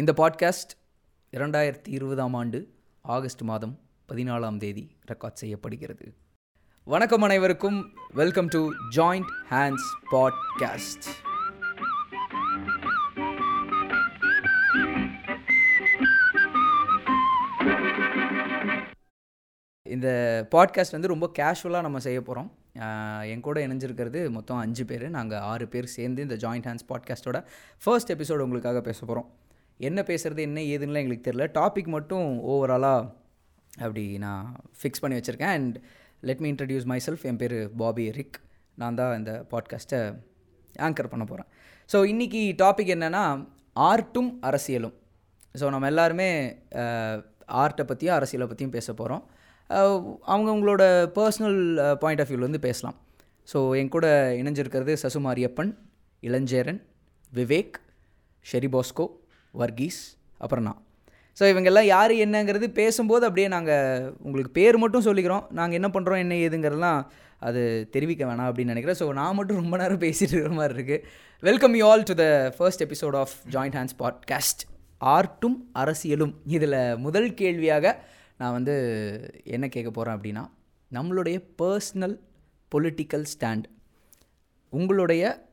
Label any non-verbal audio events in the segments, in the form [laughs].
இந்த பாட்காஸ்ட் இரண்டாயிரத்தி இருபதாம் ஆண்டு ஆகஸ்ட் மாதம் பதினாலாம் தேதி ரெக்கார்ட் செய்யப்படுகிறது. வணக்கம் அனைவருக்கும். Welcome to joint hands podcast இந்த பாட்காஸ்ட் வந்து ரொம்ப கேஷுவலாக நம்ம செய்ய போகிறோம் என் கூட இணைஞ்சிருக்கிறது மொத்தம் அஞ்சு பேர். நாங்கள் ஆறு பேர் சேர்ந்து இந்த ஜாயிண்ட் ஹேண்ட்ஸ் பாட்காஸ்ட்டோட ஃபர்ஸ்ட் எபிசோடு உங்களுக்காக பேச போகிறோம் என்ன பேசுகிறது என்ன ஏதுன்னுலாம் எங்களுக்கு தெரில டாபிக் மட்டும் ஓவராலாக அப்படி நான் ஃபிக்ஸ் பண்ணி வச்சுருக்கேன். And let me introduce myself என் பேர் பாபி ரிக் நான் தான் இந்த பாட்காஸ்ட்டை ஆங்கர் பண்ண போகிறேன் ஸோ இன்றைக்கி டாபிக் என்னென்னா ஆர்ட்டும் அரசியலும். ஸோ நம்ம எல்லாருமே ஆர்ட்டை பற்றியும் அரசியலை பற்றியும் பேச போகிறோம் அவங்கவுங்களோட பர்சனல் பாயிண்ட் ஆஃப் வியூலேருந்து பேசலாம். ஸோ என் கூட இணைஞ்சிருக்கிறது சசுமாரியப்பன் இளஞ்சேரன் விவேக் ஷெரிபாஸ்கோ வர்கீஸ் அப்புறம் நான். ஸோ இவங்கெல்லாம் யார் என்னங்கிறது பேசும்போது அப்படியே நாங்கள் உங்களுக்கு பேர் மட்டும் சொல்லிக்கிறோம். நாங்கள் என்ன பண்ணுறோம் என்ன ஏதுங்கிறதெல்லாம் அது தெரிவிக்க வேணாம் அப்படின்னு நினைக்கிறேன். ஸோ நான் மட்டும் ரொம்ப நேரம் பேசிகிட்டு இருக்கிற மாதிரி இருக்குது welcome you all to the first episode of joint hands podcast ஆர்ட்டும் அரசியலும். இதில் முதல் கேள்வியாக நான் வந்து என்ன கேட்க போகிறேன் அப்படின்னா நம்மளுடைய பர்சனல் பொலிட்டிக்கல் ஸ்டாண்ட் உங்களுடைய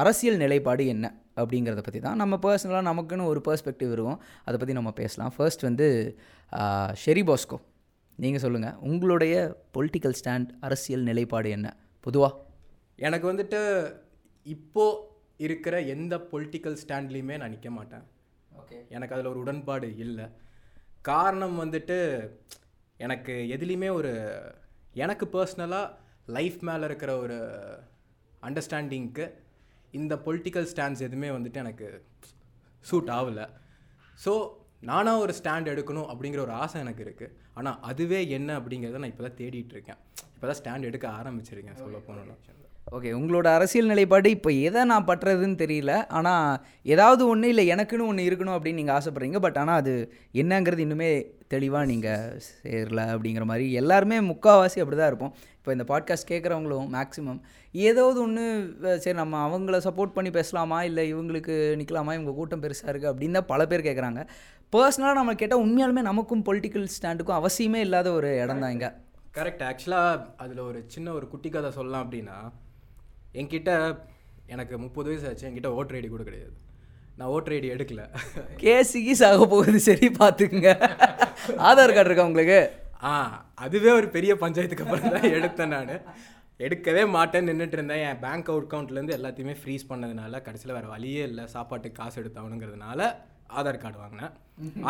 அரசியல் நிலைப்பாடு என்ன அப்படிங்கிறத பற்றி தான் நம்ம பர்சனலாக நமக்குன்னு ஒரு பர்ஸ்பெக்டிவ் இருக்கும். அதை பற்றி நம்ம பேசலாம். ஃபர்ஸ்ட் வந்து ஷெரி பாஸ்கோ நீங்கள் சொல்லுங்கள் உங்களுடைய பொலிட்டிக்கல் ஸ்டாண்ட் அரசியல் நிலைப்பாடு என்ன? பொதுவாக எனக்கு வந்துட்டு இப்போது இருக்கிற எந்த பொலிட்டிக்கல் ஸ்டாண்ட்லேயுமே நான் நிற்க மாட்டேன். ஓகே எனக்கு அதில் ஒரு உடன்பாடு இல்லை. காரணம் வந்துட்டு எனக்கு எதுலேயுமே ஒரு எனக்கு பர்சனலாக லைஃப் மேலே இருக்கிற ஒரு அண்டர்ஸ்டாண்டிங்க்கு இந்த பொலிட்டிக்கல் ஸ்டாண்ட்ஸ் எதுவுமே வந்துட்டு எனக்கு சூட் ஆகலை. ஸோ நானாக ஒரு ஸ்டாண்ட் எடுக்கணும் அப்படிங்கிற ஒரு ஆசை எனக்கு இருக்குது ஆனால் அதுவே என்ன அப்படிங்கிறத நான் இப்போ தான் தேடிட்டு இருக்கேன். இப்போ தான் ஸ்டாண்ட் எடுக்க ஆரம்பிச்சிருக்கேன் சொல்ல போனோம்னா. ஓகே உங்களோட அரசியல் நிலைப்பாடு இப்போ எதை நான் பட்டுறதுன்னு தெரியல. ஆனால் ஏதாவது ஒன்று இல்லை எனக்குன்னு ஒன்று இருக்கணும் அப்படின்னு நீங்கள் ஆசைப்பட்றீங்க. பட் ஆனால் அது என்னங்கிறது இன்னுமே தெளிவாக நீங்கள் சேரல அப்படிங்கிற மாதிரி எல்லாருமே முக்கால்வாசி அப்படி தான் இருப்போம். இப்போ இந்த பாட்காஸ்ட் கேட்குறவங்களும் மேக்ஸிமம் ஏதாவது ஒன்று சரி நம்ம அவங்கள சப்போர்ட் பண்ணி பேசலாமா? இல்லை இவங்களுக்கு நிற்கலாமா இவங்க கூட்டம் பெருசாக இருக்குது அப்படின்னு தான் பல பேர் கேட்குறாங்க பர்சனலாக நம்ம கேட்டால் உண்மையாலுமே நமக்கும் பொலிட்டிக்கல் ஸ்டாண்டுக்கும் அவசியமே இல்லாத ஒரு இடம் தான் இங்கே கரெக்ட் ஆக்சுவலாக அதில் ஒரு சின்ன ஒரு குட்டி கதை சொல்லலாம் அப்படின்னா என்கிட்ட எனக்கு முப்பது வயசு ஆச்சு என்கிட்ட ஓட்டர் ஐடி கூட கிடையாது. நான் ஓட்டர் ஐடி எடுக்கல. கேஸுக்கு சாக போகுது சரி பார்த்துக்குங்க. ஆதார் கார்டு இருக்கா உங்களுக்கு? ஆ அதுவே ஒரு பெரிய பஞ்சாயத்துக்கு அப்புறம் தான் எடுத்தேன் நான். எடுக்கவே மாட்டேன்னு நின்றுட்டு இருந்தேன். என் பேங்க் அக்கௌண்ட்லேருந்து எல்லாத்தையுமே ஃப்ரீஸ் பண்ணதுனால கடைசியில் வேறு வழியே இல்லை. சாப்பாட்டுக்கு காசு எடுத்தாகணுங்கிறதுனால ஆதார் கார்டு வாங்கினேன்.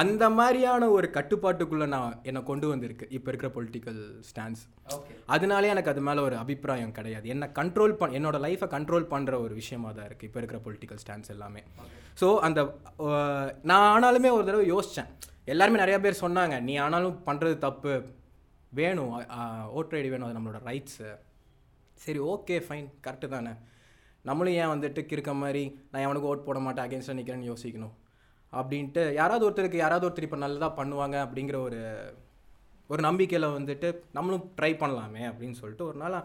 அந்த மாதிரியான ஒரு கட்டுப்பாட்டுக்குள்ளே நான் என்னை கொண்டு வந்திருக்கு இப்போ இருக்கிற பொலிட்டிக்கல் ஸ்டாண்ட்ஸ் அதனாலே எனக்கு அது மேலே ஒரு அபிப்பிராயம் கிடையாது. என்னை கண்ட்ரோல் பண் என்னோட லைஃப்பை கண்ட்ரோல் பண்ணுற ஒரு விஷயமா தான் இருக்குது இப்போ இருக்கிற பொலிட்டிக்கல் ஸ்டாண்ட்ஸ் எல்லாமே. ஸோ அந்த நான் ஆனாலுமே ஒரு தடவை யோசித்தேன் எல்லாருமே நிறையா பேர் சொன்னாங்க நீ ஆனாலும் பண்ணுறது தப்பு. வேணும். ஓட்டர் ஐடி வேணும். அது நம்மளோட ரைட்ஸு சரி ஓகே ஃபைன் கரெக்டு தானே. நம்மளும் ஏன் வந்துட்டு கிறுக்க மாதிரி நான் எவனுக்கு ஓட் போட மாட்டேன் அகேன்ஸ்டாக நிற்கிறேன்னு யோசிக்கணும். அப்படின்ட்டு யாராவது ஒருத்தருக்கு யாராவது ஒருத்தர் இப்போ நல்லதாக பண்ணுவாங்க அப்படிங்கிற ஒரு ஒரு நம்பிக்கையில் வந்துட்டு நம்மளும் ட்ரை பண்ணலாமே அப்படின்னு சொல்லிட்டு ஒரு நாள்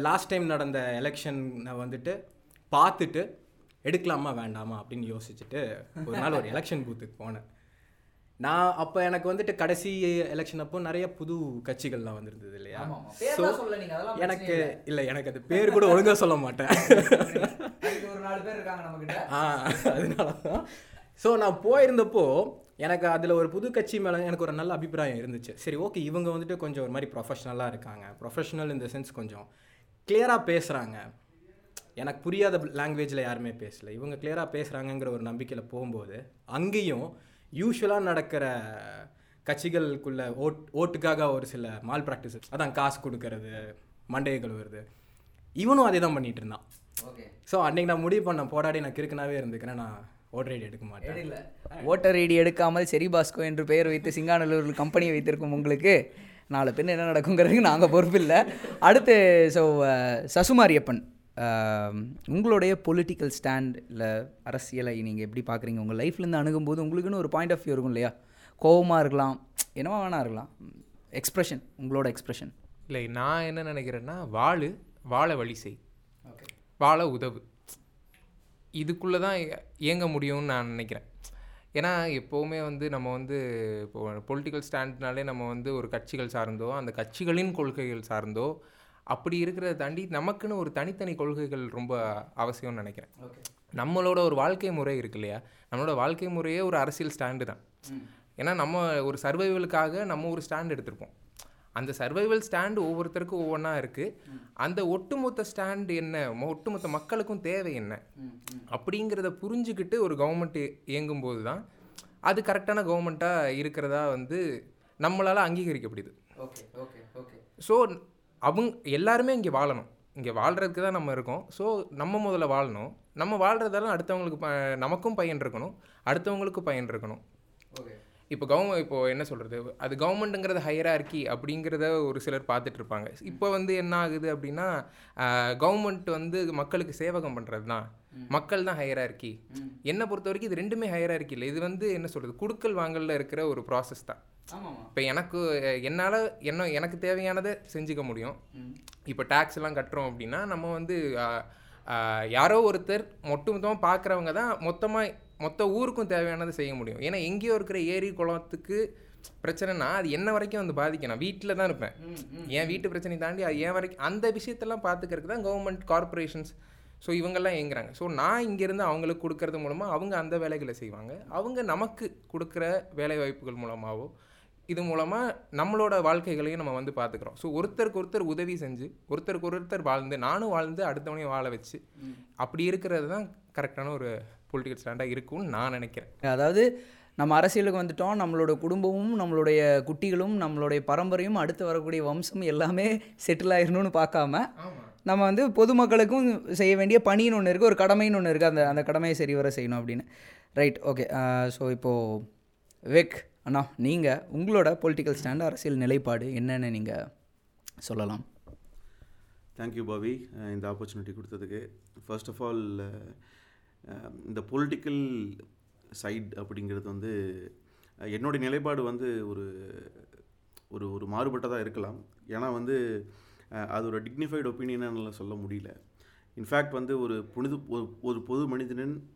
லாஸ்ட் டைம் நடந்த எலெக்ஷனை வந்துட்டு பார்த்துட்டு எடுக்கலாமா வேண்டாமா அப்படின்னு யோசிச்சுட்டு ஒரு நாள் ஒரு எலெக்ஷன் பூத்துக்கு போனேன். நான் அப்போ எனக்கு வந்துட்டு கடைசி எலெக்ஷன் அப்போ நிறைய புது கட்சிகள்லாம் வந்திருந்தது இல்லையா? ஸோ எனக்கு இல்லை. எனக்கு அது பேர் கூட ஒழுங்காக சொல்ல மாட்டேன். ஆ அதனால தான் ஸோ நான் போயிருந்தப்போ எனக்கு அதில் ஒரு புது கட்சி மேலே எனக்கு ஒரு நல்ல அபிப்பிராயம் இருந்துச்சு. சரி ஓகே இவங்க வந்துட்டு கொஞ்சம் ஒரு மாதிரி ப்ரொஃபஷ்னலாக இருக்காங்க. ப்ரொஃபஷ்னல் இந்த சென்ஸ் கொஞ்சம் கிளியராக பேசுகிறாங்க எனக்கு புரியாத லாங்குவேஜில் யாருமே பேசல. இவங்க கிளியராக பேசுகிறாங்கங்கிற ஒரு நம்பிக்கையில் போகும்போது அங்கேயும் யூஸ்வலாக நடக்கிற கட்சிகளுக்குள்ள ஓட் ஓட்டுக்காக ஒரு சில மால் ப்ராக்டிஸ் அதான் காசு கொடுக்கறது மண்டையை கழுவுறது. இவனும் அதே தான் பண்ணிகிட்டு இருந்தான். ஓகே ஸோ அன்றைக்கி நான் முடிவு பண்ண போராடி நான் கிறுக்குனாவே இருந்துக்கிறேன். நான் ஓட்டர் ஐடி எடுக்க மாட்டேன். இல்லை. ஓட்டர் ஐடி எடுக்காமல் செரி பாஸ்கோ என்று பெயர் வைத்து சிங்காநல்லூர் கம்பெனி வைத்திருக்கும் உங்களுக்கு நாலு பேர் என்ன நடக்குங்கிறதுக்கு நாங்கள் பொறுப்பில்லை. அடுத்து ஸோ சசுமாரியப்பன். உங்களுடைய பொலிட்டிக்கல் ஸ்டாண்ட் இல்லை அரசியலை நீங்கள் எப்படி பார்க்குறீங்க உங்கள் லைஃப்லேருந்து அணுகும்போது உங்களுக்குன்னு ஒரு பாயிண்ட் ஆஃப் வியூ இருக்கும் இல்லையா? கோபமாக இருக்கலாம் என்னவா வேணா இருக்கலாம். எக்ஸ்ப்ரெஷன் உங்களோட எக்ஸ்ப்ரெஷன் இல்லை நான் என்ன நினைக்கிறேன்னா வாழு வாழ வழி செய். வாழ உதவு. இதுக்குள்ளே தான் இயங்க முடியும்னு நான் நினைக்கிறேன். ஏன்னா எப்போவுமே வந்து நம்ம வந்து இப்போ பொலிட்டிக்கல் ஸ்டாண்ட்னாலே நம்ம வந்து ஒரு கட்சிகள் சார்ந்தோ அந்த கட்சிகளின் கொள்கைகள் சார்ந்தோ அப்படி இருக்கிறத தாண்டி நமக்குன்னு ஒரு தனித்தனி கொள்கைகள் ரொம்ப அவசியம்னு நினைக்கிறேன். நம்மளோட ஒரு வாழ்க்கை முறை இருக்கு இல்லையா? நம்மளோட வாழ்க்கை முறையே ஒரு அரசியல் ஸ்டாண்டு தான். ஏன்னா நம்ம ஒரு சர்வைவலுக்காக நம்ம ஒரு ஸ்டாண்ட் எடுத்திருப்போம். அந்த சர்வைவல் ஸ்டாண்டு ஒவ்வொருத்தருக்கும் ஒவ்வொன்றா இருக்குது அந்த ஒட்டுமொத்த ஸ்டாண்ட் என்ன? ஒட்டுமொத்த மக்களுக்கும் தேவை என்ன? அப்படிங்கிறத புரிஞ்சுக்கிட்டு ஒரு கவர்மெண்ட் இயங்கும்போது தான் அது கரெக்டான கவர்மெண்ட்டாக இருக்கிறதா வந்து நம்மளால் அங்கீகரிக்கப்படுது ஓகே ஓகே ஓகே. ஸோ அவங்க எல்லாருமே இங்கே வாழணும். இங்கே வாழ்கிறதுக்கு தான் நம்ம இருக்கோம். ஸோ நம்ம முதல்ல வாழணும். நம்ம வாழ்கிறதால அடுத்தவங்களுக்கு ப நமக்கும் பயன் இருக்கணும். அடுத்தவங்களுக்கும் பயன் இருக்கணும். ஓகே. இப்போ கவர்மெண்ட் இப்போ என்ன சொல்கிறது அது கவர்மெண்ட்டுங்கிறது ஹையரார்கி அப்படிங்கிறத ஒரு சிலர் பார்த்துட்டு இருப்பாங்க இப்போ வந்து என்ன ஆகுது அப்படின்னா கவர்மெண்ட் வந்து மக்களுக்கு சேவகம் பண்ணுறது தான் மக்கள் தான் ஹையரார்கி என்னை பொறுத்த வரைக்கும் இது ரெண்டுமே ஹையரார்கி இல்லை. இது வந்து என்ன சொல்கிறது குடுக்கல் வாங்கலில் இருக்கிற ஒரு ப்ராசஸ் தான். இப்போ எனக்கு என்னால் என்ன எனக்கு தேவையானதை செஞ்சுக்க முடியும். இப்போ டேக்ஸ் எல்லாம் கட்டுறோம் அப்படின்னா நம்ம வந்து யாரோ ஒருத்தர் மொத்தமாக பார்க்குறவங்க தான் மொத்தமாக மொத்த ஊருக்கும் தேவையானதை செய்ய முடியும். ஏன்னா எங்கேயோ இருக்கிற ஏரி குளத்துக்கு பிரச்சனைனா அது என்ன வரைக்கும் வந்து பாதிக்கும். நான் வீட்டில் தான் இருப்பேன். என் வீட்டு பிரச்சனை தாண்டி அது ஏன் வரைக்கும் அந்த விஷயத்தெல்லாம் பார்த்துக்கிறதுக்கு தான் கவர்மெண்ட் கார்ப்பரேஷன்ஸ் ஸோ இவங்கெல்லாம் இயங்குறாங்க. ஸோ நான் இங்கேருந்து அவங்களுக்கு கொடுக்கறது மூலமாக அவங்க அந்த வேலைகளை செய்வாங்க. அவங்க நமக்கு கொடுக்குற வேலை வாய்ப்புகள் மூலமாகவோ இது மூலமாக நம்மளோட வாழ்க்கைகளையும் நம்ம வந்து பார்த்துக்குறோம் ஸோ ஒருத்தருக்கு ஒருத்தர் உதவி செஞ்சு ஒருத்தருக்கு ஒருத்தர் வாழ்ந்து நானும் வாழ்ந்து அடுத்தவனையும் வாழ வச்சு அப்படி இருக்கிறது தான் கரெக்டான ஒரு பொலிட்டிக்கல் ஸ்டாண்டாக இருக்கும்னு நான் நினைக்கிறேன். அதாவது நம்ம அரசியலுக்கு வந்துட்டோம் நம்மளோட குடும்பமும் நம்மளுடைய குட்டிகளும் நம்மளுடைய பரம்பரையும் அடுத்து வரக்கூடிய வம்சம் எல்லாமே செட்டில் ஆயிரணும்னு பார்க்காம நம்ம வந்து பொதுமக்களுக்கும் செய்ய வேண்டிய பணின்னு ஒன்று இருக்குது ஒரு கடமைன்னு ஒன்று இருக்குது அந்த அந்த கடமையை சரிவர செய்யணும் அப்படின்னு. ரைட் ஓகே ஸோ இப்போது விவேக் அண்ணா நீங்கள் உங்களோட பொலிட்டிக்கல் ஸ்டாண்ட் அரசியல் நிலைப்பாடு என்னென்னு நீங்கள் சொல்லலாம். தேங்க்யூ பாபி இந்த ஆப்பர்ச்சுனிட்டி கொடுத்ததுக்கு. ஃபர்ஸ்ட் ஆஃப் ஆல் இந்த பொலிட்டிக்கல் சைட் அப்படிங்கிறது வந்து என்னுடைய நிலைப்பாடு வந்து ஒரு ஒரு ஒரு மாறுபட்டதாக இருக்கலாம். ஏன்னா வந்து அஹ் அது ஒரு டிக்னிஃபைடு ஒப்பீனியனால சொல்ல முடியல. இன்ஃபேக்ட் வந்து ஒரு புனிது ஒரு ஒரு பொது மனிதனின்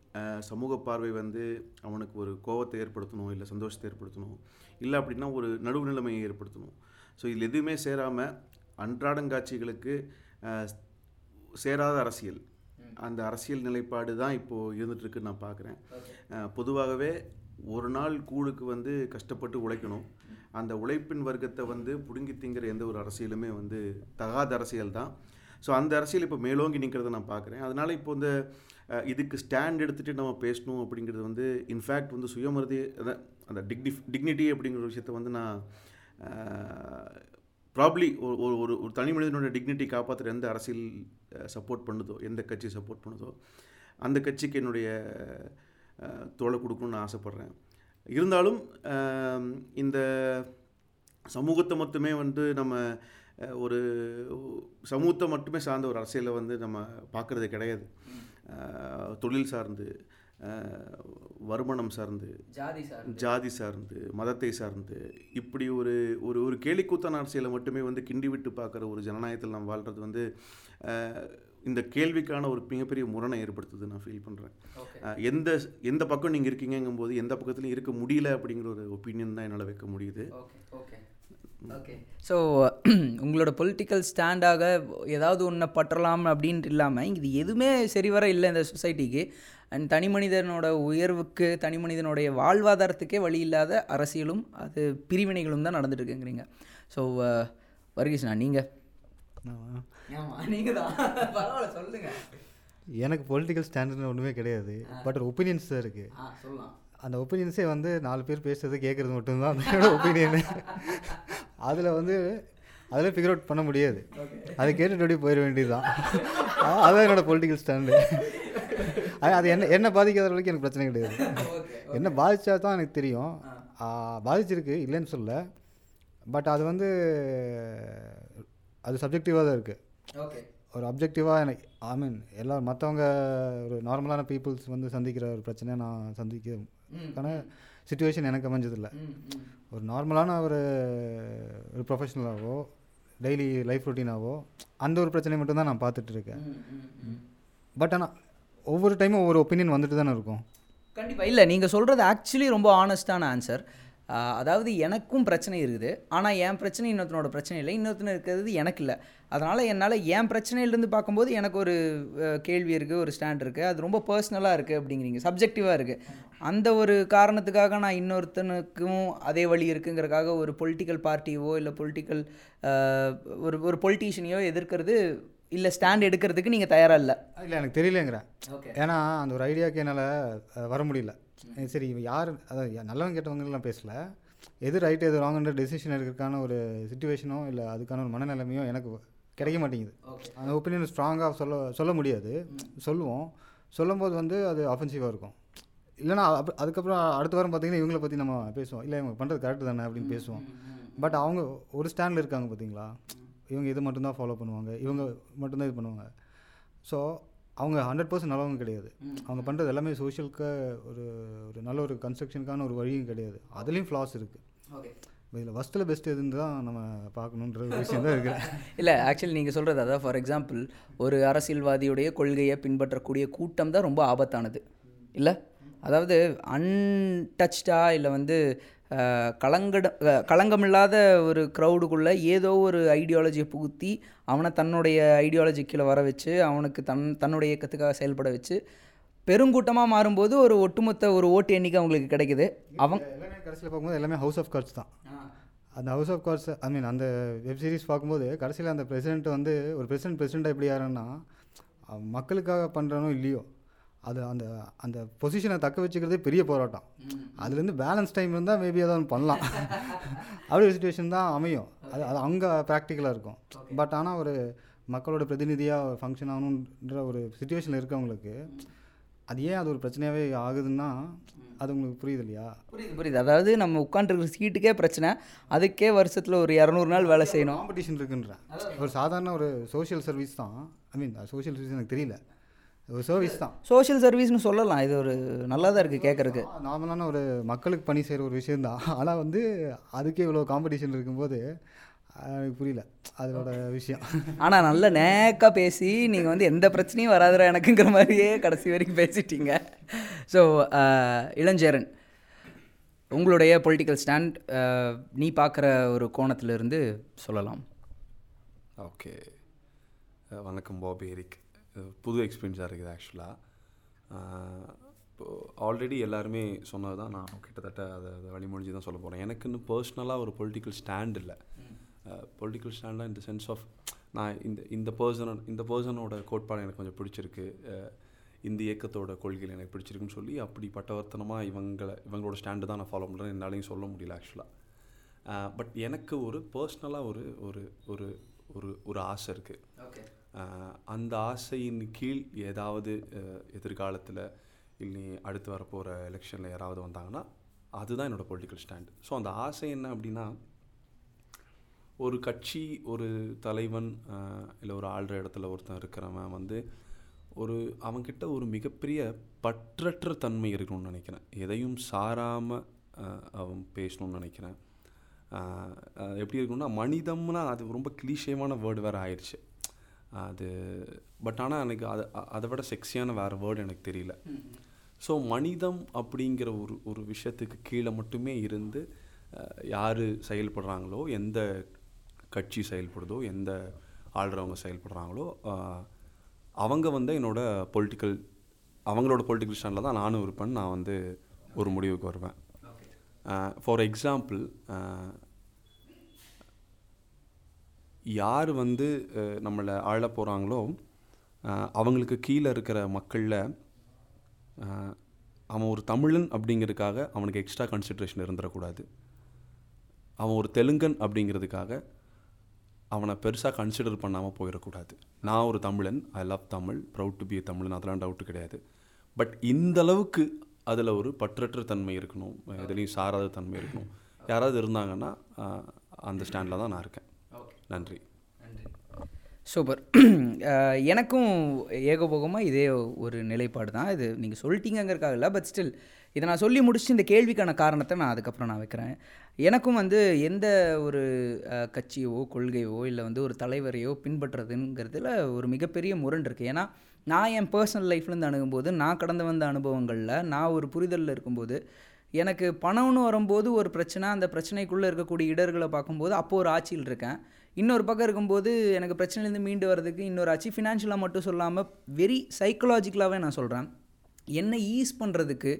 சமூக பார்வை வந்து அவனுக்கு ஒரு கோவத்தை ஏற்படுத்தணும் இல்லை சந்தோஷத்தை ஏற்படுத்தணும் இல்லை அப்படின்னா ஒரு நடுவு நிலைமையை ஏற்படுத்தணும். ஸோ இதில் எதுவுமே சேராமல் அன்றாடங்காட்சிகளுக்கு சேராத அரசியல். அந்த அரசியல் நிலைப்பாடு தான் இப்போது இருந்துகிட்ருக்குன்னு நான் பார்க்குறேன் பொதுவாகவே ஒரு நாள் கூழுக்கு வந்து கஷ்டப்பட்டு உழைக்கணும். அந்த உழைப்பின் வர்க்கத்தை வந்து பிடுங்கி திங்கிற எந்த ஒரு அரசியலுமே வந்து தகாத அரசியல் தான். ஸோ அந்த அரசியல் இப்போ மேலோங்கி நிற்கிறத நான் பார்க்குறேன். அதனால் இப்போ இந்த இதுக்கு ஸ்டாண்ட் எடுத்துகிட்டு நம்ம பேசணும் அப்படிங்கிறது வந்து இன்ஃபேக்ட் வந்து சுயமருதி அந்த டிக்னி டிக்னிட்டி அப்படிங்கிற விஷயத்த வந்து நான் ப்ராப்ளி ஒரு ஒரு ஒரு ஒரு தனி மனிதனோட டிக்னிட்டி காப்பாற்றுற எந்த அரசியல் சப்போர்ட் பண்ணுதோ எந்த கட்சி சப்போர்ட் பண்ணுதோ அந்த கட்சிக்கு என்னுடைய தோலை கொடுக்கணும்னு நான் ஆசைப்பட்றேன். இருந்தாலும் இந்த சமூகத்தை மட்டுமே வந்து நம்ம ஒரு சமூகத்தை மட்டுமே சார்ந்த ஒரு அரசியலை வந்து நம்ம பார்க்குறது கிடையாது. தொழில் சார்ந்து வருமானம் சார்ந்து ஜாதி சார் ஜாதி சார்ந்து மதத்தை சார்ந்து இப்படி ஒரு ஒரு ஒரு கேலிக்கூத்தான அரசியலை மட்டுமே வந்து கிண்டி விட்டு பார்க்குற ஒரு ஜனநாயகத்தில் நாம் வாழ்கிறது வந்து இந்த கேள்விக்கான ஒரு மிகப்பெரிய முரணை ஏற்படுத்துது நான் ஃபீல் பண்ணுறேன் எந்த எந்த பக்கம் நீங்கள் இருக்கீங்கங்கும்போது எந்த பக்கத்துலையும் இருக்க முடியல அப்படிங்கிற ஒரு ஒப்பீனியன் தான் என்னால் வைக்க முடியுது. Okay okay. ஓகே ஸோ [clears throat] உங்களோட பொலிட்டிக்கல் ஸ்டாண்டாக ஏதாவது ஒன்றை பற்றலாம் அப்படின்ட்டு இல்லாமல் இது எதுவுமே சரிவர இல்லை இந்த சொசைட்டிக்கு அண்ட் தனி மனிதனோட உயர்வுக்கு தனி மனிதனுடைய வாழ்வாதாரத்துக்கே வழி இல்லாத அரசியலும் அது பிரிவினைகளும் தான் நடந்துட்டு இருக்குங்கிறீங்க ஸோ வர்கீஸ்ண்ணா நீங்கள் நீங்கள் தான் பரவாயில்ல சொல்லுங்கள் எனக்கு பொலிட்டிக்கல் ஸ்டாண்டர்ட்னு ஒன்றுமே கிடையாது. பட் ஒரு ஒப்பீனியன்ஸ் தான் இருக்குது சொல்லலாம். அந்த ஒப்பீனியன்ஸே வந்து நாலு பேர் பேசுறது கேட்குறது மட்டும்தான் என்னோட ஒப்பீனியனு அதில் வந்து அதில் ஃபிகர் அவுட் பண்ண முடியாது. அதை கேட்டுட்டு போயிட வேண்டியதுதான். அ- அதான் என்னோட பொலிட்டிக்கல் ஸ்டாண்டு அது என்ன என்ன பாதிக்காத அளவுக்கு எனக்கு பிரச்சனை கிடையாது. என்ன பாதிச்சா தான் எனக்கு தெரியும். பாதிச்சிருக்கு இல்லைன்னு சொல்ல பட் அது வந்து அது சப்ஜெக்டிவாக தான் இருக்குது ஒரு அப்ஜெக்டிவாக எனக்கு ஐ மீன் எல்லா மற்றவங்க ஒரு நார்மலான பீப்புள்ஸ் வந்து சந்திக்கிற ஒரு பிரச்சனையை நான் சந்திக்கான சுச்சுவேஷன் எனக்கு அமைஞ்சதில்லை. ஒரு நார்மலான ஒரு ஒரு ப்ரொஃபஷனலாகவோ டெய்லி லைஃப் ரொட்டீனாவோ அந்த ஒரு பிரச்சனை மட்டும்தான் நான் பார்த்துட்டு இருக்கேன். பட் ஆனால் ஒவ்வொரு டைமும் ஒவ்வொரு ஒப்பீனியன் வந்துட்டு தானே இருக்கும். கண்டிப்பாக இல்லை நீங்கள் சொல்கிறது ஆக்சுவலி ரொம்ப ஆனஸ்டான ஆன்சர் அதாவது எனக்கும் பிரச்சனை இருக்குது. ஆனால் என் பிரச்சனை இன்னொருத்தனோட பிரச்சனை இல்லை. இன்னொருத்தன இருக்கிறது எனக்கு இல்லை. அதனால் என்னால் என் பிரச்சனையிலேருந்து பார்க்கும்போது எனக்கு ஒரு கேள்வி இருக்குது ஒரு ஸ்டாண்ட் இருக்குது அது ரொம்ப பர்சனலாக இருக்குது அப்படிங்கிறீங்க. சப்ஜெக்டிவாக இருக்குது அந்த ஒரு காரணத்துக்காக நான் இன்னொருத்தனுக்கும் அதே வழி இருக்குங்கிறக்காக ஒரு பொலிட்டிக்கல் பார்ட்டியவோ இல்லை பொலிட்டிக்கல் ஒரு ஒரு பொலிட்டீஷியனையோ எதிர்க்கிறது இல்லை ஸ்டாண்ட் எடுக்கிறதுக்கு நீங்கள் தயாராக இல்லை? இல்லை எனக்கு தெரியலங்கிறேன். ஓகே ஏன்னா அந்த ஒரு ஐடியாவுக்கு என்னால் வர முடியல. சரி இவன் யார்? யா- நல்லவங்க கெட்டவங்கலாம் பேசல. எது ரைட் எது ராங்குன்ற டெசிஷன் எடுக்கிறதுக்கான ஒரு சுச்சுவேஷனோ இல்லை அதுக்கான ஒரு மனநிலைமையோ எனக்கு கிடைக்க மாட்டேங்குது. அந்த ஒப்பீனியன் ஸ்ட்ராங்காக சொல்ல சொல்ல முடியாது. சொல்லுவோம். சொல்லும்போது வந்து அது அஃபென்சிவாக இருக்கும். இல்லைனா அப் அதுக்கப்புறம் அடுத்த வாரம் பார்த்தீங்கன்னா இவங்கள பற்றி நம்ம பேசுவோம். இல்லை இவங்க பண்ணுறது கரெக்டு தானே அப்படின்னு பேசுவோம். பட் அவங்க ஒரு ஸ்டாண்டில் இருக்காங்க பார்த்தீங்களா இவங்க இது மட்டும்தான் ஃபாலோ பண்ணுவாங்க. இவங்க மட்டும்தான் இது பண்ணுவாங்க. ஸோ அவங்க ஹண்ட்ரட் பர்சன்ட் நல்லவங்க கிடையாது. அவங்க பண்ணுறது எல்லாமே சோஷியலுக்கு ஒரு ஒரு நல்ல ஒரு கன்ஸ்ட்ரக்ஷனுக்கான ஒரு வழியும் கிடையாது. அதுலேயும் ஃப்ளாஸ் இருக்குது இதில் ஃபஸ்ட்டில் பெஸ்ட் எதுன்னு தான் நம்ம பார்க்கணுன்ற ஒரு விஷயம் தான் இருக்கிறேன் [laughs] இல்லை ஆக்சுவலி நீங்கள் சொல்கிறது அதான். ஃபார் எக்ஸாம்பிள் ஒரு அரசியல்வாதியுடைய கொள்கையை பின்பற்றக்கூடிய கூட்டம் தான் ரொம்ப ஆபத்தானது. இல்லை? அதாவது அன்டச்டா இல்லை வந்து கலங்கட களங்கமில்லாத ஒரு க்ரௌடுக்குள்ளே ஏதோ ஒரு ஐடியாலஜியை புகுத்தி அவனை தன்னுடைய ஐடியாலஜி கீழே வர வச்சு அவனுக்கு தன் தன்னுடைய இயக்கத்துக்காக செயல்பட வச்சு பெருங்கூட்டமாக மாறும்போது ஒரு ஒட்டுமொத்த ஒரு ஓட்டு எண்ணிக்கை அவங்களுக்கு கிடைக்குது. அவங்க எல்லாமே கடைசியில் பார்க்கும்போது எல்லாமே ஹவுஸ் ஆஃப் கார்ட்ஸ் தான். அந்த house of cards I mean அந்த வெப் சீரிஸ் பார்க்கும்போது கடைசியில் அந்த பிரசிடென்ட் வந்து ஒரு பிரசிடென்ட் பிரசிடென்ட் எப்படி யாருன்னா மக்களுக்காக பண்ணுறானோ இல்லையோ அது அந்த அந்த பொசிஷனை தக்க வச்சுக்கிறதே பெரிய போராட்டம். அதுலேருந்து பேலன்ஸ் டைம் இருந்தால் மேபி ஒன்று பண்ணலாம். [laughs] அப்படி ஒரு சுச்சுவேஷன் தான் அமையும். அது அது அங்கே ப்ராக்டிக்கலாக இருக்கும். பட் ஆனால் ஒரு மக்களோட பிரதிநிதியாக ஃபங்க்ஷன் ஆகணுன்ற ஒரு சுச்சுவேஷனில் இருக்கவங்களுக்கு அது ஏன் அது ஒரு பிரச்சனையாகவே ஆகுதுன்னா அது உங்களுக்கு புரியுது இல்லையா புரியுது புரியுது. அதாவது நம்ம உட்காந்துருக்கிற சீட்டுக்கே பிரச்சனை. அதுக்கே வருஷத்தில் ஒரு இரநூறு நாள் வேலை செய்யணும். காம்படிஷன் இருக்குன்றேன். ஒரு சாதாரண ஒரு சோஷியல் சர்வீஸ் தான். ஐ மீன் சோஷியல் சர்வீஸ் எனக்கு தெரியல. ஒரு சர்வீஸ் தான். சோஷியல் சர்வீஸ்னு சொல்லலாம். இது ஒரு நல்லா தான் இருக்குது கேட்குறக்கு நார்மலான ஒரு மக்களுக்கு பணி செய்கிற ஒரு விஷயந்தான் ஆனால் வந்து அதுக்கே இவ்வளோ காம்படிஷன் இருக்கும்போது எனக்கு புரியல. அதோட விஷயம். ஆனால் நல்ல நேக்காக பேசி நீங்கள் வந்து எந்த பிரச்சனையும் வராதுடா எனக்குங்கிற மாதிரியே கடைசி வரைக்கும் பேசிட்டீங்க. ஸோ இளஞ்சேரன் உங்களுடைய பொலிட்டிக்கல் ஸ்டாண்ட் நீ பார்க்குற ஒரு கோணத்திலிருந்து சொல்லலாம். ஓகே வணக்கம் பாபி எரிக். புது எக்ஸ்பீரியன்ஸாக இருக்குது ஆக்சுவலாக இப்போது ஆல்ரெடி எல்லாருமே சொன்னது தான் நான் கிட்டத்தட்ட அதை அதை வழிமொழிஞ்சு தான் சொல்ல போகிறேன் எனக்குன்னு பர்சனலாக ஒரு பொலிட்டிக்கல் ஸ்டாண்ட் இல்லை. பொலிட்டிக்கல் ஸ்டாண்டாக இந்த சென்ஸ் ஆஃப் நான் இந்த இந்த பர்சன் இந்த பர்சனோட கோட்பாடு எனக்கு கொஞ்சம் பிடிச்சிருக்கு. இந்த இயக்கத்தோட கொள்கைகள் எனக்கு பிடிச்சிருக்குன்னு சொல்லி அப்படி பட்டவர்த்தனமாக இவங்களை இவங்களோட ஸ்டாண்டு தான் நான் ஃபாலோ பண்ணுறேன் என்னாலையும் சொல்ல முடியல ஆக்சுவலாக பட் எனக்கு ஒரு பர்சனலாக ஒரு ஒரு ஒரு ஒரு ஒரு ஆசை இருக்குது அந்த ஆசையின் கீழ் ஏதாவது எதிர்காலத்தில் இல்லை அடுத்து வரப்போகிற எலெக்ஷனில் யாராவது வந்தாங்கன்னா அதுதான் என்னோடய பொலிட்டிக்கல் ஸ்டாண்ட் ஸோ அந்த ஆசை என்ன அப்படின்னா ஒரு கட்சி ஒரு தலைவன் இல்லை ஒரு ஆள்ற இடத்துல ஒருத்தன் இருக்கிறவன் வந்து ஒரு அவன்கிட்ட ஒரு மிகப்பெரிய பற்றற்ற தன்மை இருக்கணும்னு நினைக்கிறேன். எதையும் சாராமல் அவன் பேசணும்னு நினைக்கிறேன். எப்படி இருக்கும்னா மனிதம்னா அது ரொம்ப கிளீஷேவான வேர்டு வேறு ஆயிடுச்சு அது பட் ஆனால் எனக்கு அது அதை விட செக்ஸியான வேறு வேர்டு எனக்கு தெரியல. ஸோ மனிதம் அப்படிங்கிற ஒரு ஒரு விஷயத்துக்கு கீழே மட்டுமே இருந்து யார் செயல்படுறாங்களோ எந்த கட்சி செயல்படுதோ எந்த ஆள்றவங்க செயல்படுறாங்களோ அவங்க வந்து என்னோட பொலிட்டிக்கல் அவங்களோட பொலிட்டிக்கல் ஸ்டாண்டில் தான் நானும் இருப்பேன் நான் வந்து ஒரு முடிவுக்கு வருவேன். ஃபார் எக்ஸாம்பிள் யார் வந்து நம்மளை ஆள போகிறாங்களோ அவங்களுக்கு கீழே இருக்கிற மக்களில் அவன் ஒரு தமிழன் அப்படிங்கிறதுக்காக அவனுக்கு எக்ஸ்ட்ரா கன்சிட்ரேஷன் இருந்துடக்கூடாது. அவன் ஒரு தெலுங்கன் அப்படிங்கிறதுக்காக அவனை பெருசாக கன்சிடர் பண்ணாமல் போயிடக்கூடாது. நான் ஒரு தமிழன் I love Tamil proud to be தமிழன் அதெல்லாம் டவுட்டு கிடையாது. பட் இந்த அளவுக்கு அதில் ஒரு பற்றற்ற தன்மை இருக்கணும் எதுலேயும் சாராத தன்மை இருக்கணும். யாராவது இருந்தாங்கன்னா அந்த ஸ்டாண்டில் தான் நான் இருக்கேன். நன்றி. சூப்பர். [clears throat] எனக்கும் ஏகபோகமாக இதே ஒரு நிலைப்பாடு தான். இது நீங்கள் சொல்லிட்டீங்கங்கிறதுக்காக இல்லை பட் ஸ்டில் இதை நான் சொல்லி முடிச்சு இந்த கேள்விக்கான காரணத்தை நான் அதுக்கப்புறம் நான் வைக்கிறேன். எனக்கும் வந்து எந்த ஒரு கட்சியவோ கட்சியோ கொள்கையோ இல்லை வந்து ஒரு தலைவரையோ பின்பற்றுறதுங்கிறதுல ஒரு மிகப்பெரிய முரண் இருக்குது ஏன்னா நான் என் பர்சனல் லைஃப்லேருந்து அணுகும்போது நான் கடந்து வந்த அனுபவங்களில் நான் ஒரு புரிதலில் இருக்கும்போது எனக்கு பணம்னு வரும்போது ஒரு பிரச்சனை அந்த பிரச்சனைக்குள்ளே இருக்கக்கூடிய இடர்களை பார்க்கும்போது அப்போ ஒரு ஆட்சியில் இருக்கேன். இன்னொரு பக்கம் இருக்கும்போது எனக்கு பிரச்சனையிலேருந்து மீண்டு வர்றதுக்கு இன்னொரு ஆச்சு. ஃபினான்ஷியலாக மட்டும் சொல்லாமல் வெரி சைக்கலாஜிக்கலாகவே நான் சொல்கிறேன் என்னை ஈஸ் பண்ணுறதுக்கு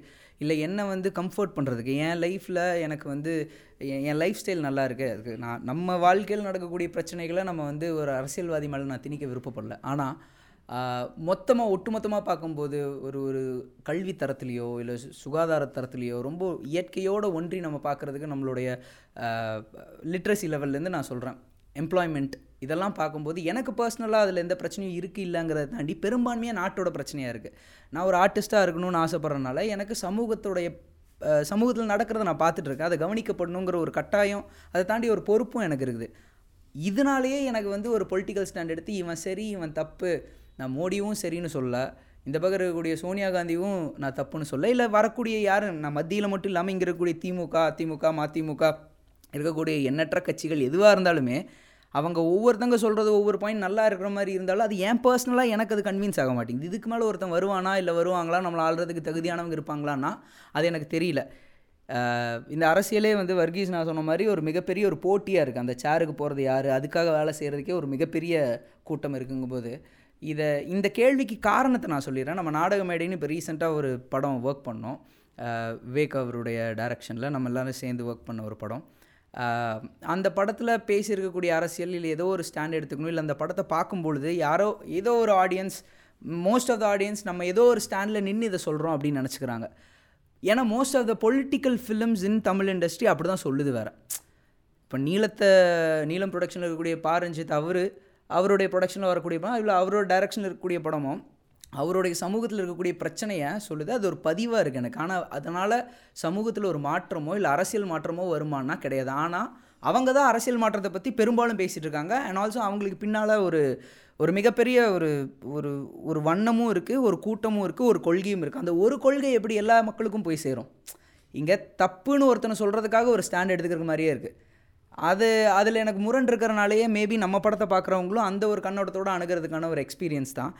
இல்லை என்னை வந்து கம்ஃபர்ட் பண்ணுறதுக்கு என் லைஃப்பில் எனக்கு வந்து என் லைஃப் ஸ்டைல் நல்லா இருக்குது அதுக்கு நான் நம்ம வாழ்க்கையில் நடக்கக்கூடிய பிரச்சனைகளை நம்ம வந்து ஒரு அரசியல்வாதி மேலே நான் திணிக்க விருப்பப்படல. ஆனால் மொத்தமாக ஒட்டுமொத்தமாக பார்க்கும்போது ஒரு ஒரு கல்வி தரத்துலேயோ இல்லை சுகாதார தரத்துலேயோ ரொம்ப இயற்கையோடு ஒன்றி நம்ம பார்க்குறதுக்கு நம்மளுடைய லிட்ரஸி லெவல்லேருந்து நான் சொல்கிறேன் எம்ப்ளாய்மெண்ட் இதெல்லாம் பார்க்கும்போது எனக்கு பர்சனலாக அதில் எந்த பிரச்சனையும் இருக்குது இல்லைங்கிறத தாண்டி பெரும்பான்மையாக நாட்டோட பிரச்சனையாக இருக்குது நான் ஒரு ஆர்டிஸ்ட்டாக இருக்கணும்னு ஆசைப்பட்றதுனால எனக்கு சமூகத்துடைய சமூகத்தில் நடக்கிறத நான் பார்த்துட்ருக்கேன் அதை கவனிக்கப்படணுங்கிற ஒரு கட்டாயம் அதை தாண்டி ஒரு பொறுப்பும் எனக்கு இருக்குது. இதனாலேயே எனக்கு வந்து ஒரு பொலிட்டிக்கல் ஸ்டாண்ட் எடுத்து இவன் சரி இவன் தப்பு நான் மோடியும் சரின்னு சொல்ல இந்த பக்கம் இருக்கக்கூடிய சோனியா காந்தியும் நான் தப்புன்னு சொல்ல இல்லை வரக்கூடிய யாரும் நான் மத்தியில் மட்டும் இல்லாமல் இங்கே இருக்கக்கூடிய திமுக அதிமுக மதிமுக இருக்கக்கூடிய எண்ணற்ற கட்சிகள் எதுவாக இருந்தாலுமே அவங்க ஒவ்வொருத்தங்க சொல்கிறது ஒவ்வொரு பாயிண்ட் நல்லா இருக்கிற மாதிரி இருந்தாலும் அது ஏன் பர்சனலாக எனக்கு அது கன்வின்ஸ் ஆக மாட்டேங்குது. இதுக்கு மேலே ஒருத்தன் வருவானா இல்லை வருவாங்களா? நம்மளை ஆள்றதுக்கு தகுதியானவங்க இருப்பாங்களான்னா அது எனக்கு தெரியல. இந்த அரசியலே வந்து வர்கீஸ் நான் சொன்ன மாதிரி ஒரு மிகப்பெரிய ஒரு போட்டியாக இருக்குது அந்த சேருக்கு போகிறது யார்? அதுக்காக வேலை செய்கிறதுக்கே ஒரு மிகப்பெரிய கூட்டம் இருக்குங்கும்போது இதை இந்த கேள்விக்கு காரணத்தை நான் சொல்லிடுறேன். நம்ம நாடக மேடைன்னு இப்போ ரீசெண்டாக ஒரு படம் ஒர்க் பண்ணோம். விவேக் அவருடைய டைரக்ஷனில் நம்ம எல்லாரும் சேர்ந்து ஒர்க் பண்ண ஒரு படம். அந்த படத்தில் பேசியிருக்கக்கூடிய அரசியல் இல்லை ஏதோ ஒரு ஸ்டாண்ட் எடுத்துக்கணும் இல்லை அந்த படத்தை பார்க்கும்பொழுது யாரோ ஏதோ ஒரு audience most of the audience நம்ம ஏதோ ஒரு ஸ்டாண்டில் நின்று இதை சொல்கிறோம் அப்படின்னு நினச்சிக்கிறாங்க. ஏன்னா most of the political films in Tamil industry அப்படி தான் சொல்லுது வேறு. இப்போ நீளத்தை நீளம் ப்ரொடக்ஷனில் இருக்கக்கூடிய பாரஞ்சித் அவர் அவருடைய ப்ரொடக்ஷனில் வரக்கூடிய படம் இல்லை அவரோட டைரக்ஷனில் இருக்கக்கூடிய படமும் அவருடைய சமூகத்தில் இருக்கக்கூடிய பிரச்சனையை சொல்லுது. அது ஒரு பதிவாக இருக்குது எனக்கு. ஆனால் அதனால் சமூகத்தில் ஒரு மாற்றமோ இல்லை அரசியல் மாற்றமோ வருமானா கிடையாது. ஆனால் அவங்க தான் அரசியல் மாற்றத்தை பற்றி பெரும்பாலும் பேசிகிட்டு இருக்காங்க. அண்ட் ஆல்சோ அவங்களுக்கு பின்னால் ஒரு ஒரு மிகப்பெரிய ஒரு ஒரு ஒரு வண்ணமும் இருக்குது ஒரு கூட்டமும் இருக்குது ஒரு கொள்கையும் இருக்குது அந்த ஒரு கொள்கை எப்படி எல்லா மக்களுக்கும் போய் சேரும்? இங்கே தப்புன்னு ஒருத்தனை சொல்கிறதுக்காக ஒரு ஸ்டாண்ட் எடுத்துக்கிற மாதிரியே இருக்குது அது அதில் எனக்கு முரண் இருக்கிறனாலேயே மேபி நம்ம படத்தை பார்க்குறவங்களும் அந்த ஒரு கண்ணோட்டத்தோடு அணுகிறதுக்கான ஒரு எக்ஸ்பீரியன்ஸ் தான்.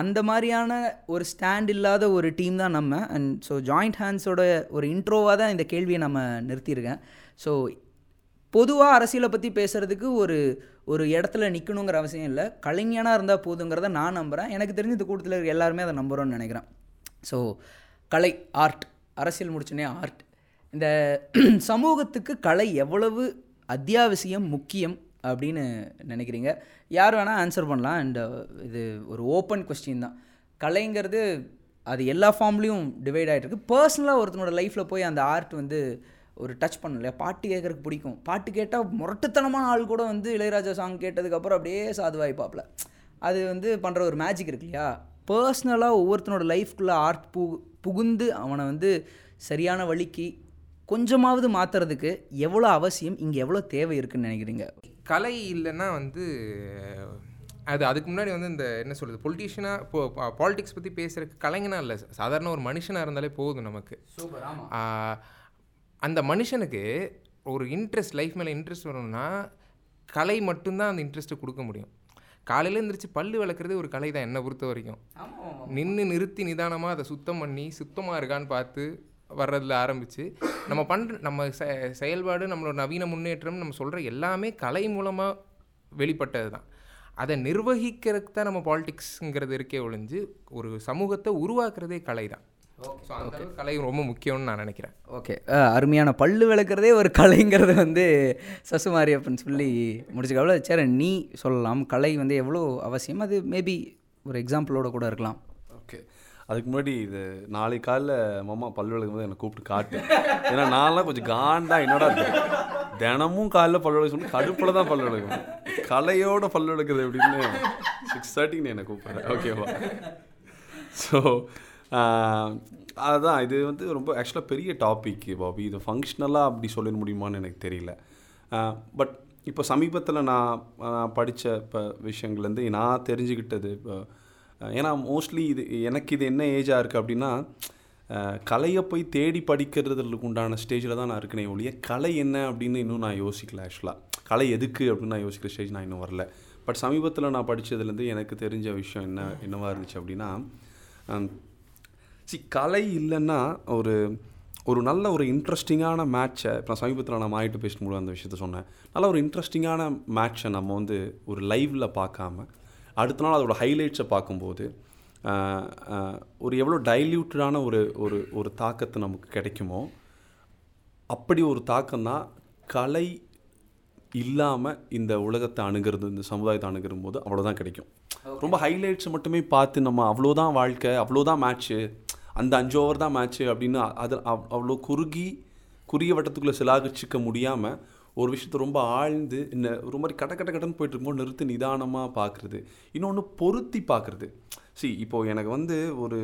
அந்த மாதிரியான ஒரு ஸ்டாண்ட் இல்லாத ஒரு டீம் தான் நம்ம. அண்ட் ஸோ ஜாயிண்ட் ஹேண்ட்ஸோட ஒரு இன்ட்ரோவாக தான் இந்த கேள்வியை நம்ம நிறுத்தியிருக்கேன். ஸோ பொதுவாக அரசியலை பற்றி பேசுகிறதுக்கு ஒரு ஒரு இடத்துல நிற்கணுங்கிற அவசியம் இல்லை. கலைஞனாக இருந்தால் போதுங்கிறத நான் நம்புகிறேன் எனக்கு தெரிஞ்சு இந்த கூட்டத்தில் இருக்க எல்லாருமே அதை நம்புகிறோன்னு நினைக்கிறேன். ஸோ கலை ஆர்ட் அரசியல் முடிச்சுனே ஆர்ட் இந்த [clears throat] சமூகத்துக்கு கலை எவ்வளவு அத்தியாவசியம் முக்கியம் அப்படின்னு நினைக்கிறீங்க? யார் வேணால் ஆன்சர் பண்ணலாம். அண்ட் இது ஒரு ஓப்பன் கொஸ்டின் தான். கலைங்கிறது அது எல்லா ஃபார்ம்லேயும் டிவைட் ஆகிட்டு இருக்கு. பர்சனலாக ஒருத்தனோட லைஃப்பில் போய் அந்த ஆர்ட் வந்து ஒரு டச் பண்ணல இல்லையா? பாட்டு கேட்குறதுக்கு பிடிக்கும். பாட்டு கேட்டால் முரட்டுத்தனமான ஆள் கூட வந்து இளையராஜா சாங் கேட்டதுக்கப்புறம் அப்படியே சாதுவாய்ப்பாப்பில் அது வந்து பண்ணுற ஒரு மேஜிக் இருக்கு இல்லையா? பர்சனலாக ஒவ்வொருத்தனோட லைஃப்குள்ளே ஆர்ட் பு புகுந்து அவனை வந்து சரியான வழிக்கு கொஞ்சமாவது மாற்றுறதுக்கு எவ்வளோ அவசியம் இங்கே எவ்வளோ தேவை இருக்குன்னு நினைக்கிறீங்க? கலை இல்லைன்னா வந்து அது அதுக்கு முன்னாடி வந்து இந்த என்ன சொல்கிறது பொலிட்டீஷியனாக இப்போ பாலிடிக்ஸ் பற்றி பேசுகிறதுக்கு கலைஞனா இல்லை. சாதாரண ஒரு மனுஷனாக இருந்தாலே போதும் நமக்கு. அந்த மனுஷனுக்கு ஒரு இன்ட்ரெஸ்ட் லைஃப் மேலே இன்ட்ரெஸ்ட் வரணும்னா கலை மட்டும்தான் அந்த இன்ட்ரெஸ்ட்டை கொடுக்க முடியும். காலையில் எழுந்திரிச்சு பல்லு விளக்குறது ஒரு கலை தான் என்னை பொறுத்த வரைக்கும். நின்று நிறுத்தி நிதானமாக அதை சுத்தம் பண்ணி சுத்தமாக இருக்கான்னு பார்த்து வர்றதுல ஆரம்பித்து நம்ம பண்ணுற நம்ம செயல்பாடு நம்மளோட நவீன முன்னேற்றம் நம்ம சொல்கிற எல்லாமே கலை மூலமாக வெளிப்பட்டது தான் அதை நிர்வகிக்கிறதுக்கு தான் நம்ம பாலிடிக்ஸுங்கிறது இருக்கே ஒழிஞ்சு ஒரு சமூகத்தை உருவாக்குறதே கலை தான் ஸோ அந்த கலை ரொம்ப முக்கியம்னு நான் நினைக்கிறேன். ஓகே. அருமையான பல்லு விளக்குறதே ஒரு கலைங்கிறது வந்து சசுமாரியப்பன் சொல்லி முடிச்சுக்கவள சரி நீ சொல்லலாம். கலை வந்து எவ்வளோ அவசியம்? அது மேபி ஒரு எக்ஸாம்பிளோட கூட இருக்கலாம். அதுக்கு முன்னாடி இது நாளை காலைல மாமா பல் விளக்கும் போது என்னை கூப்பிட்டு காட்டு. ஏன்னா நான்லாம் கொஞ்சம் காண்டா என்னடா தினமும் காலைல பல் விளக்க சொல்லி கடுப்பில் தான் பல் விளக்கும். கலையோட பல் விளக்குது அப்படின்னு சிக்ஸ் தேர்ட்டிக்கு என்னை கூப்பிட்றேன் ஓகேவா ஸோ அதுதான் இது வந்து ரொம்ப ஆக்சுவலாக பெரிய டாபிக் பாபி. இது ஃபங்க்ஷனலாக அப்படி சொல்லிட முடியுமான்னு எனக்கு தெரியல. பட் இப்போ சமீபத்தில் நான் நான் படித்த இப்போ விஷயங்கள்லேருந்து நான் தெரிஞ்சுக்கிட்டது இப்போ ஏன்னா மோஸ்ட்லி இது எனக்கு இது என்ன ஏஜாக இருக்குது அப்படின்னா கலையை போய் தேடி படிக்கிறதுக்கு உண்டான ஸ்டேஜில் தான் நான் இருக்கனே ஒழிய கலை என்ன அப்படின்னு இன்னும் நான் யோசிக்கல ஆக்சுவலாக கலை எதுக்கு அப்படின்னு நான் யோசிக்கிற ஸ்டேஜ் நான் இன்னும் வரல. பட் சமீபத்தில் நான் படித்ததுலேருந்து எனக்கு தெரிஞ்ச விஷயம் என்ன என்னவாக இருந்துச்சு அப்படின்னா சி கலை இல்லைன்னா ஒரு ஒரு நல்ல ஒரு இன்ட்ரெஸ்டிங்கான மேட்ச்சை இப்போ நான் சமீபத்தில் நான் மாயிட்டு பேசும்போது அந்த விஷயத்த சொன்னேன். நல்ல ஒரு இன்ட்ரெஸ்டிங்கான மேட்ச்சை நம்ம வந்து ஒரு லைவில் பார்க்காம அடுத்த நாள் அதோட ஹைலைட்ஸை பார்க்கும்போது ஒரு எவ்வளோ டைல்யூட்டடான ஒரு ஒரு ஒரு தாக்கத்தை நமக்கு கிடைக்குமோ அப்படி ஒரு தாக்கம் தான் கலை இல்லாமல் இந்த உலகத்தை அணுகிறது இந்த சமுதாயத்தை அணுகிற போது அவ்வளோதான் கிடைக்கும். ரொம்ப ஹைலைட்ஸ் மட்டுமே பார்த்து நம்ம அவ்வளோதான் வாழ்க்கை அவ்வளோதான் மேட்ச்சு அந்த அஞ்சு ஓவர் தான் மேட்ச்சு அப்படின்னு அது அவ்- அவ்வளோ குறுகி குறுகிய வட்டத்துக்குள்ளே சிலாகிச்சிக்க முடியாமல் ஒரு விஷயத்த ரொம்ப ஆழ்ந்து இந்த ஒரு மாதிரி கட்ட கட்ட கட்டன்னு போயிட்டு இருக்கும்போது நிறுத்தி நிதானமாக பார்க்குறது இன்னொன்று பொருத்தி பார்க்குறது சி இப்போது எனக்கு வந்து ஒரு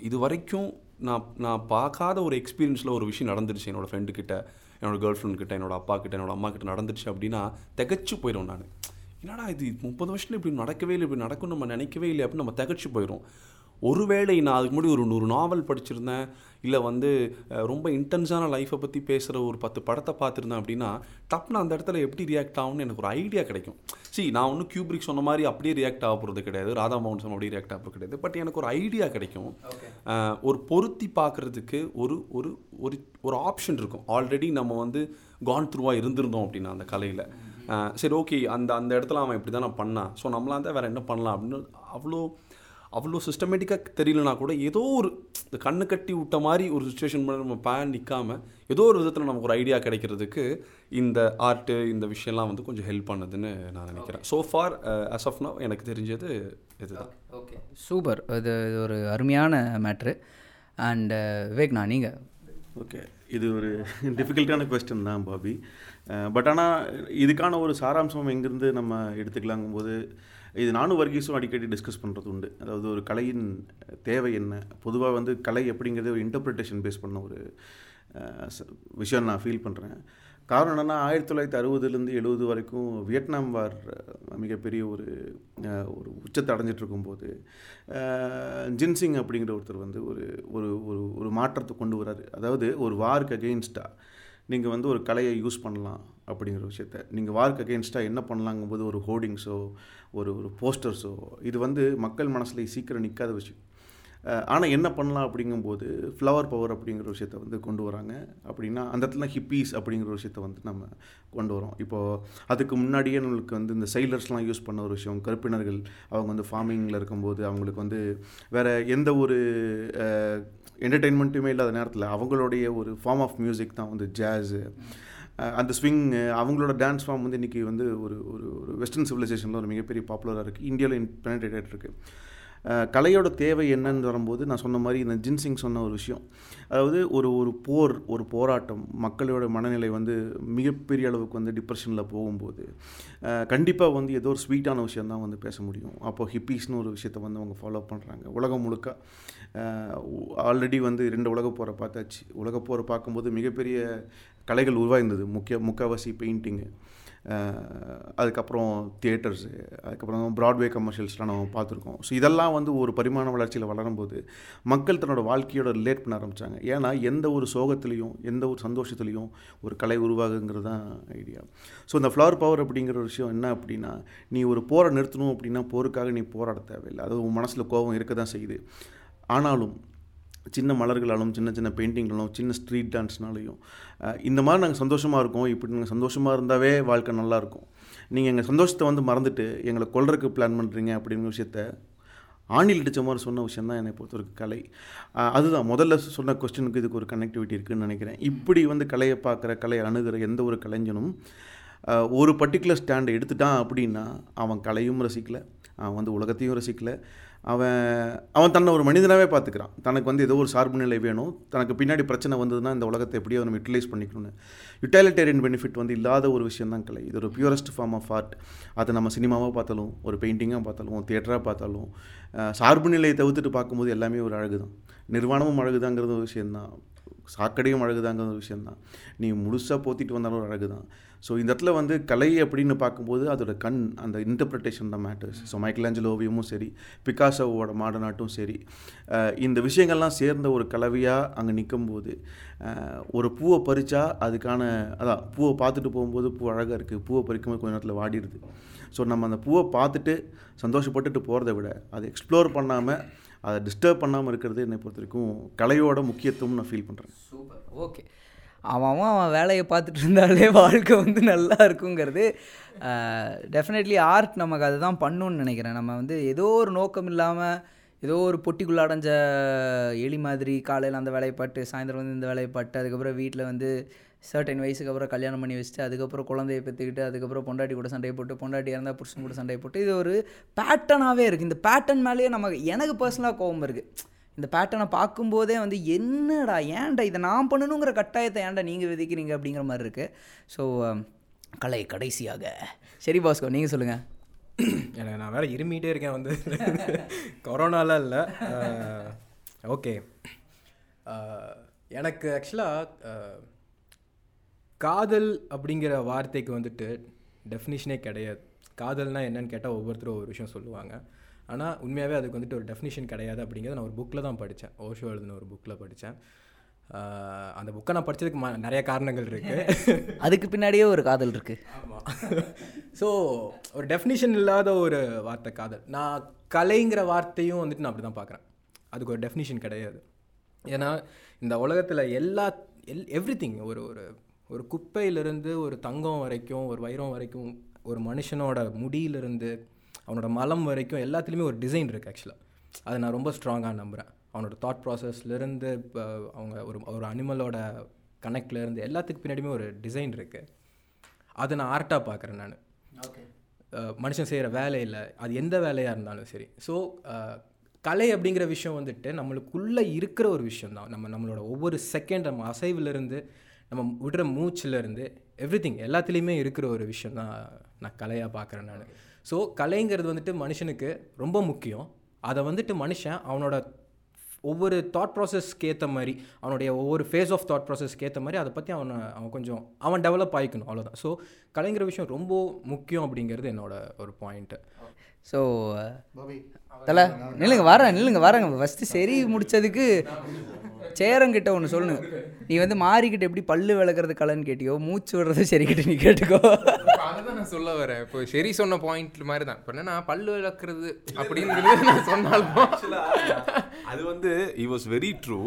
இது வரைக்கும் நான் நான் பார்க்காத ஒரு எக்ஸ்பீரியன்ஸில் ஒரு விஷயம் நடந்துருச்சு என்னோடய ஃப்ரெண்டு என்னோடய என்னோட கேர்ள் ஃப்ரெண்ட் கிட்ட என்னோடய அப்பா கிட்ட என்னோட அம்மா கிட்ட நடந்துருச்சு அப்படின்னா திகச்சு போயிடும் நான். என்னடா இது முப்பது வருஷத்தில் இப்படி நடக்கவே இல்லை இப்படி நடக்கும் நம்ம நினைக்கவே இல்லை அப்படின்னு நம்ம திகச்சு போயிடும் ஒருவேளை நான் அதுக்கு முன்னாடி ஒரு நூறு நாவல் படிச்சிருந்தேன் இல்லை வந்து ரொம்ப இன்டென்ஸான லைஃப்பை பற்றி பேசுகிற ஒரு பத்து படத்தை பார்த்துருந்தேன் அப்படின்னா டப்புன்னு அந்த இடத்துல எப்படி ரியாக்ட் ஆகும்னு எனக்கு ஒரு ஐடியா கிடைக்கும். See நான் ஒன்றும் கியூப்ரிக் சொன்ன மாதிரி அப்படியே ரியாக்ட் ஆக போகிறது கிடையாது. ராதா மோகன் சொன்ன அப்படியே ரியாக்ட் ஆக போகிறது கிடையாது. பட் எனக்கு ஒரு ஐடியா கிடைக்கும். ஒரு பொருத்தி பார்க்குறதுக்கு ஒரு ஒரு ஒரு ஒரு ஆப்ஷன் இருக்கும். ஆல்ரெடி நம்ம வந்து கான் த்ரூவாக இருந்திருந்தோம் அப்படின்னா அந்த கலையில். சரி ஓகே அந்த அந்த இடத்துல அவன் இப்படி தான் நான் பண்ணான். ஸோ நம்மளாம் தான் வேறு என்ன பண்ணலாம் அப்படின்னு அவ்வளோ அவ்வளோ சிஸ்டமேட்டிக்காக தெரியலனா கூட ஏதோ ஒரு இந்த கண்ணு கட்டி விட்ட மாதிரி ஒரு சுச்சுவேஷன் நம்ம பேன் நிற்காம ஏதோ ஒரு விதத்தில் நமக்கு ஒரு ஐடியா கிடைக்கிறதுக்கு இந்த ஆர்ட்டு இந்த விஷயம்லாம் வந்து கொஞ்சம் ஹெல்ப் பண்ணுதுன்னு நான் நினைக்கிறேன். So far as of now எனக்கு தெரிஞ்சது இதுதான். ஓகே சூப்பர் இது இது ஒரு அருமையான மேட்ரு அண்ட் விவேக்னா நீங்கள் ஓகே இது ஒரு டிஃபிகல்ட்டான கொஸ்டின் தான் பாபி. பட் ஆனால் இதுக்கான ஒரு சாராம்சம் எங்கேருந்து நம்ம எடுத்துக்கலாங்கும்போது இது நானும் வர்கீஸும் அடிக்கடி டிஸ்கஸ் பண்ணுறது உண்டு. அதாவது ஒரு கலையின் தேவை என்ன? பொதுவாக வந்து கலை அப்படிங்கிறத ஒரு இன்டர்பிரிட்டேஷன் பேஸ் பண்ண ஒரு விஷயம் நான் ஃபீல் பண்ணுறேன் காரணம் என்னென்னா ஆயிரத்தி தொள்ளாயிரத்தி அறுபதுலேருந்து எழுபது வரைக்கும் வியட்நாம் வார் மிகப்பெரிய ஒரு ஒரு உச்சத்தை அடைஞ்சிட்டு இருக்கும்போது ஜின்சிங் அப்படிங்கிற ஒருத்தர் வந்து ஒரு ஒரு ஒரு ஒரு மாற்றத்தை கொண்டு வராரு. அதாவது ஒரு வார்க்கு அகெயின்ஸ்டாக நீங்கள் வந்து ஒரு கலையை யூஸ் பண்ணலாம். அப்படிங்கிற விஷயத்த. நீங்கள் வார்க் அகேன்ஸ்டாக என்ன பண்ணலாங்கும்போது ஒரு ஹோர்டிங்ஸோ ஒரு ஒரு போஸ்டர்ஸோ இது வந்து மக்கள் மனசில் சீக்கிரம் நிற்காத விஷயம். ஆனால் என்ன பண்ணலாம் அப்படிங்கும்போது ஃப்ளவர் பவர் அப்படிங்கிற விஷயத்த வந்து கொண்டு வராங்க. அப்படின்னா அந்த இடத்துல ஹிப்பீஸ் அப்படிங்கிற ஒரு விஷயத்த வந்து நம்ம கொண்டு வரோம். இப்போது அதுக்கு முன்னாடியே நம்மளுக்கு வந்து இந்த சைலர்ஸ்லாம் யூஸ் பண்ண ஒரு விஷயம் கருப்பினர்கள் அவங்க வந்து ஃபார்மிங்கில் இருக்கும்போது அவங்களுக்கு வந்து வேறு எந்த ஒரு என்டர்டெயின்மெண்ட்டுமே இல்லாத நேரத்தில் அவங்களுடைய ஒரு ஃபார்ம் ஆஃப் மியூசிக் தான் வந்து ஜாஸு அந்த ஸ்விங் அவங்களோட டான்ஸ் ஃபார்ம் வந்து இன்றைக்கி வந்து ஒரு ஒரு ஒரு வெஸ்டர்ன் சிவிலைசேஷனில் ஒரு மிகப்பெரிய பாப்புலராக இருக்குது இந்தியாவில் பெனட்ரேட்டட் இருக்குது கலையோட தேவை என்னன்னு வரும்போது நான் சொன்ன மாதிரி இந்த ஜின்சிங் சொன்ன ஒரு விஷயம். அதாவது ஒரு ஒரு போர் ஒரு போராட்டம் மக்களோட மனநிலை வந்து மிகப்பெரிய அளவுக்கு வந்து டிப்ரெஷனில் போகும்போது கண்டிப்பாக வந்து ஏதோ ஒரு ஸ்வீட்டான விஷயம் தான் வந்து பேச முடியும். அப்போது ஹிப்பீஸ்னு ஒரு விஷயத்தை வந்து அவங்க ஃபாலோ பண்ணுறாங்க உலகம் முழுக்க ஆல்ரெடி வந்து ரெண்டு உலக போரை பார்த்தாச்சு. உலக போரை பார்க்கும்போது மிகப்பெரிய கலைகள் உருவாயிருந்தது. முக்கிய முக்கால்வாசி பெயிண்டிங்கு அதுக்கப்புறம் தியேட்டர்ஸு அதுக்கப்புறம் ப்ராட்வே கமர்ஷியல்ஸ்லாம் நம்ம பார்த்துருக்கோம். ஸோ இதெல்லாம் வந்து ஒரு பரிமாண வளர்ச்சியில் வளரும்போது மக்கள் தன்னோட வாழ்க்கையோட ரிலேட் பண்ண ஆரம்பித்தாங்க ஏன்னா எந்த ஒரு சோகத்துலேயும் எந்த ஒரு சந்தோஷத்துலேயும் ஒரு கலை உருவாகுங்கிறது தான் ஐடியா ஸோ இந்த ஃப்ளவர் பவர் அப்படிங்கிற ஒரு விஷயம் என்ன அப்படின்னா நீ ஒரு போரை நிறுத்தணும் அப்படின்னா போருக்காக நீ போராட தேவையில்லை. அது உன் மனசில் கோபம் இருக்க தான் செய்யுது. ஆனாலும் சின்ன மலர்களாலும் சின்ன சின்ன பெயிண்டிங்களாலும் சின்ன ஸ்ட்ரீட் டான்ஸ்னாலையும் இந்த மாதிரி நாங்கள் சந்தோஷமாக இருக்கோம். இப்படி நாங்கள் சந்தோஷமாக இருந்தாவே வாழ்க்கை நல்லாயிருக்கும் நீங்கள் எங்கள் சந்தோஷத்தை வந்து மறந்துட்டு எங்களை கொல்றதுக்கு பிளான் பண்ணுறீங்க அப்படிங்கிற விஷயத்த ஆணில் அடித்த மாதிரி சொன்ன விஷயம் தான் என்னை பொறுத்தவரைக்கும் கலை. அதுதான். முதல்ல சொன்ன கொஸ்டினுக்கு இதுக்கு ஒரு கனெக்டிவிட்டி இருக்குதுன்னு நினைக்கிறேன். இப்படி வந்து கலையை பார்க்குற கலையை அணுகிற எந்த ஒரு கலைஞனும் ஒரு பர்டிகுலர் ஸ்டாண்டை எடுத்துட்டான் அப்படின்னா அவன் கலையும் ரசிக்கலை. அவன் வந்து உலகத்தையும் ரசிக்கலை. அவன் அவன் தன்னை ஒரு மனிதனாகவே பார்த்துக்கிறான். தனக்கு வந்து ஏதோ ஒரு சார்பு நிலை வேணும். தனக்கு பின்னாடி பிரச்சனை வந்ததுன்னா இந்த உலகத்தை எப்படியோ நம்ம யூட்டிலைஸ் பண்ணிக்கணும்னு. யூட்டாலிட்டேரியன் பெனிஃபிட் வந்து இல்லாத ஒரு விஷயம் தான் கலை. இது ஒரு பியூரஸ்ட் ஃபார்ம் ஆஃப் ஆர்ட் அதை நம்ம சினிமாவாக பார்த்தாலும் ஒரு பெயிண்டிங்காக பார்த்தாலும் தியேட்டராக பார்த்தாலும் சார்பு நிலையை தவிர்த்துட்டு பார்க்கும்போது எல்லாமே ஒரு அழகு தான் நிர்வாணமும் அழகுதாங்கிறது ஒரு விஷயந்தான் சாக்கடையும் அழகுதாங்கிற ஒரு விஷயந்தான் நீ முழுசாக போத்திட்டு வந்தாலும் ஒரு அழகு தான் ஸோ இந்த இடத்துல வந்து கலை அப்படின்னு பார்க்கும்போது அதோட கண் அந்த இன்டர்பிரிட்டேஷன் தான் மேட்டர்ஸ் ஸோ மைக்கேலாஞ்சல் ஓவியமும் சரி பிகாசோவோட மாடனாட்டும் சரி இந்த விஷயங்கள்லாம் சேர்ந்த ஒரு கலவையாக அங்கே நிற்கும்போது ஒரு பூவை பறித்தா அதுக்கான அதான் பூவை பார்த்துட்டு போகும்போது பூ அழகாக இருக்குது பூவை பறிக்கும்போது கொஞ்ச நேரத்தில் வாடிடுது. ஸோ நம்ம அந்த பூவை பார்த்துட்டு சந்தோஷப்பட்டுட்டு போகிறத விட அதை எக்ஸ்ப்ளோர் பண்ணாமல் அதை டிஸ்டர்ப் பண்ணாமல் இருக்கிறது என்னை பொறுத்த வரைக்கும் கலையோட முக்கியத்துவம் நான் ஃபீல் பண்ணுறேன் சூப்பர் ஓகே அவன் அவன் அவன் வேலையை பார்த்துட்டு இருந்தாலே வாழ்க்கை வந்து நல்லா இருக்குங்கிறது டெஃபினெட்லி ஆர்ட் நமக்கு அதை தான் பண்ணுன்னு நினைக்கிறேன். நம்ம வந்து ஏதோ ஒரு நோக்கம் இல்லாமல் ஏதோ ஒரு பொட்டிக்குள்ள அடைஞ்ச எலி மாதிரி காலையில் அந்த வேலையை பாட்டு சாயந்தரம் வந்து இந்த வேலையை பாட்டு அதுக்கப்புறம் வீட்டில் வந்து சர்டன் வயசுக்கு அப்புறம் கல்யாணம் பண்ணி வச்சுட்டு அதுக்கப்புறம் குழந்தைய பெற்றுக்கிட்டு அதுக்கப்புறம் பொண்டாட்டி கூட சண்டையை போட்டு பொண்டாட்டி இருந்தால் புருஷன் கூட சண்டையை போட்டு இது ஒரு பேட்டர்னாகவே இருக்குது இந்த பேட்டர்ன் மேலேயே நமக்கு எனக்கு பர்சனலாக கோபம் இருக்குது இந்த பேட்டர்னை பார்க்கும்போதே வந்து என்னடா ஏன்டா இதை நான் பண்ணணுங்கிற கட்டாயத்தை ஏன்டா நீங்கள் விதிக்கிறீங்க? அப்படிங்கிற மாதிரி இருக்குது ஸோ um, கலை கடைசியாக. சரி பாஸ்கோ நீங்கள் சொல்லுங்கள் எனக்கு நான் வேறு இருமிகிட்டே இருக்கேன் வந்து. கொரோனாலாம் இல்லை. ஓகே. எனக்கு ஆக்சுவலாக காதல் அப்படிங்கிற வார்த்தைக்கு வந்துட்டு டெஃபினிஷனே கிடையாது. காதல்னா என்னன்னு கேட்டால் ஒவ்வொருத்தரும் ஒரு விஷயம் சொல்லுவாங்க. ஆனால் உண்மையாகவே அதுக்கு வந்துட்டு ஒரு டெஃபினிஷன் கிடையாது அப்படிங்கிறத நான் ஒரு புக்கில் தான் படித்தேன் ஓஷோ எழுதின ஒரு புக்கில் படித்தேன் அந்த புக்கை நான் படித்ததுக்கு ம நிறைய காரணங்கள் இருக்குது [laughs] அதுக்கு பின்னாடியே ஒரு காதல் இருக்குது ஆமாம் ஸோ [laughs] ஒரு டெஃபினிஷன் இல்லாத ஒரு வார்த்தை காதல். நான் கலைங்கிற வார்த்தையும் வந்துட்டு நான் அப்படி தான் பார்க்குறேன் அதுக்கு ஒரு டெஃபினிஷன் கிடையாது. ஏன்னா இந்த உலகத்தில் எல்லா எல் எவ்ரி ஒரு ஒரு ஒரு குப்பையிலிருந்து ஒரு தங்கம் வரைக்கும் ஒரு வைரம் வரைக்கும் ஒரு மனுஷனோட முடியிலிருந்து அவனோட மலம் வரைக்கும் எல்லாத்துலேயுமே ஒரு டிசைன் இருக்குது ஆக்சுவலாக அதை நான் ரொம்ப ஸ்ட்ராங்காக நம்புகிறேன் அவனோட தாட் ப்ராசஸ்லேருந்து இப்போ அவங்க ஒரு ஒரு அனிமலோட கனெக்ட்லேருந்து எல்லாத்துக்கு பின்னாடியுமே ஒரு டிசைன் இருக்குது அதை நான் ஆர்ட்டாக பார்க்குறேன் நான். மனுஷன் செய்கிற வேலையில் அது எந்த வேலையாக இருந்தாலும் சரி. ஸோ கலை அப்படிங்கிற விஷயம் வந்துட்டு நம்மளுக்குள்ளே இருக்கிற ஒரு விஷயம் தான் நம்ம நம்மளோட ஒவ்வொரு செகண்ட் நம்ம அசைவிலேருந்து நம்ம விடுற மூச்சிலேருந்து எவ்ரி திங் எல்லாத்துலேயுமே இருக்கிற ஒரு விஷயம் தான் நான் கலையாக பார்க்குறேன் நான். ஸோ கலைங்கிறது வந்துட்டு மனுஷனுக்கு ரொம்ப முக்கியம். அதை வந்துட்டு மனுஷன் அவனோட ஒவ்வொரு தாட் ப்ராசஸ்க்கு ஏற்ற மாதிரி அவனுடைய ஒவ்வொரு ஃபேஸ் ஆஃப் தாட் ப்ராசஸ்க்கு ஏற்ற மாதிரி அதை பற்றி அவனை அவன் கொஞ்சம் அவன் டெவலப் ஆகிக்கணும் அவ்வளோதான் ஸோ கலைங்கிற விஷயம் ரொம்ப முக்கியம் அப்படிங்கிறது என்னோட ஒரு பாயிண்ட்டு ஸோ தலை நில்லுங்க வரேன் நில்லுங்க வரேங்க. ஃபஸ்ட்டு சரி முடிச்சதுக்கு சேரங்கிட்ட ஒன்று சொல்லணும் நீ வந்து மாறிக்கிட்ட எப்படி பல்லு விளக்குறது கலைன்னு கேட்டியோ மூச்சு விடுறது சரிக்கிட்ட நீ கேட்டுக்கோ. அதை தான் நான் சொல்ல வரேன். இப்போ சரி சொன்ன பாயிண்ட் மாதிரி தான் இப்போ என்னன்னா பல்லு விளக்குறது அப்படிங்கிறது நான் சொன்னாலும். அது வந்து இ வாஸ் வெரி ட்ரூ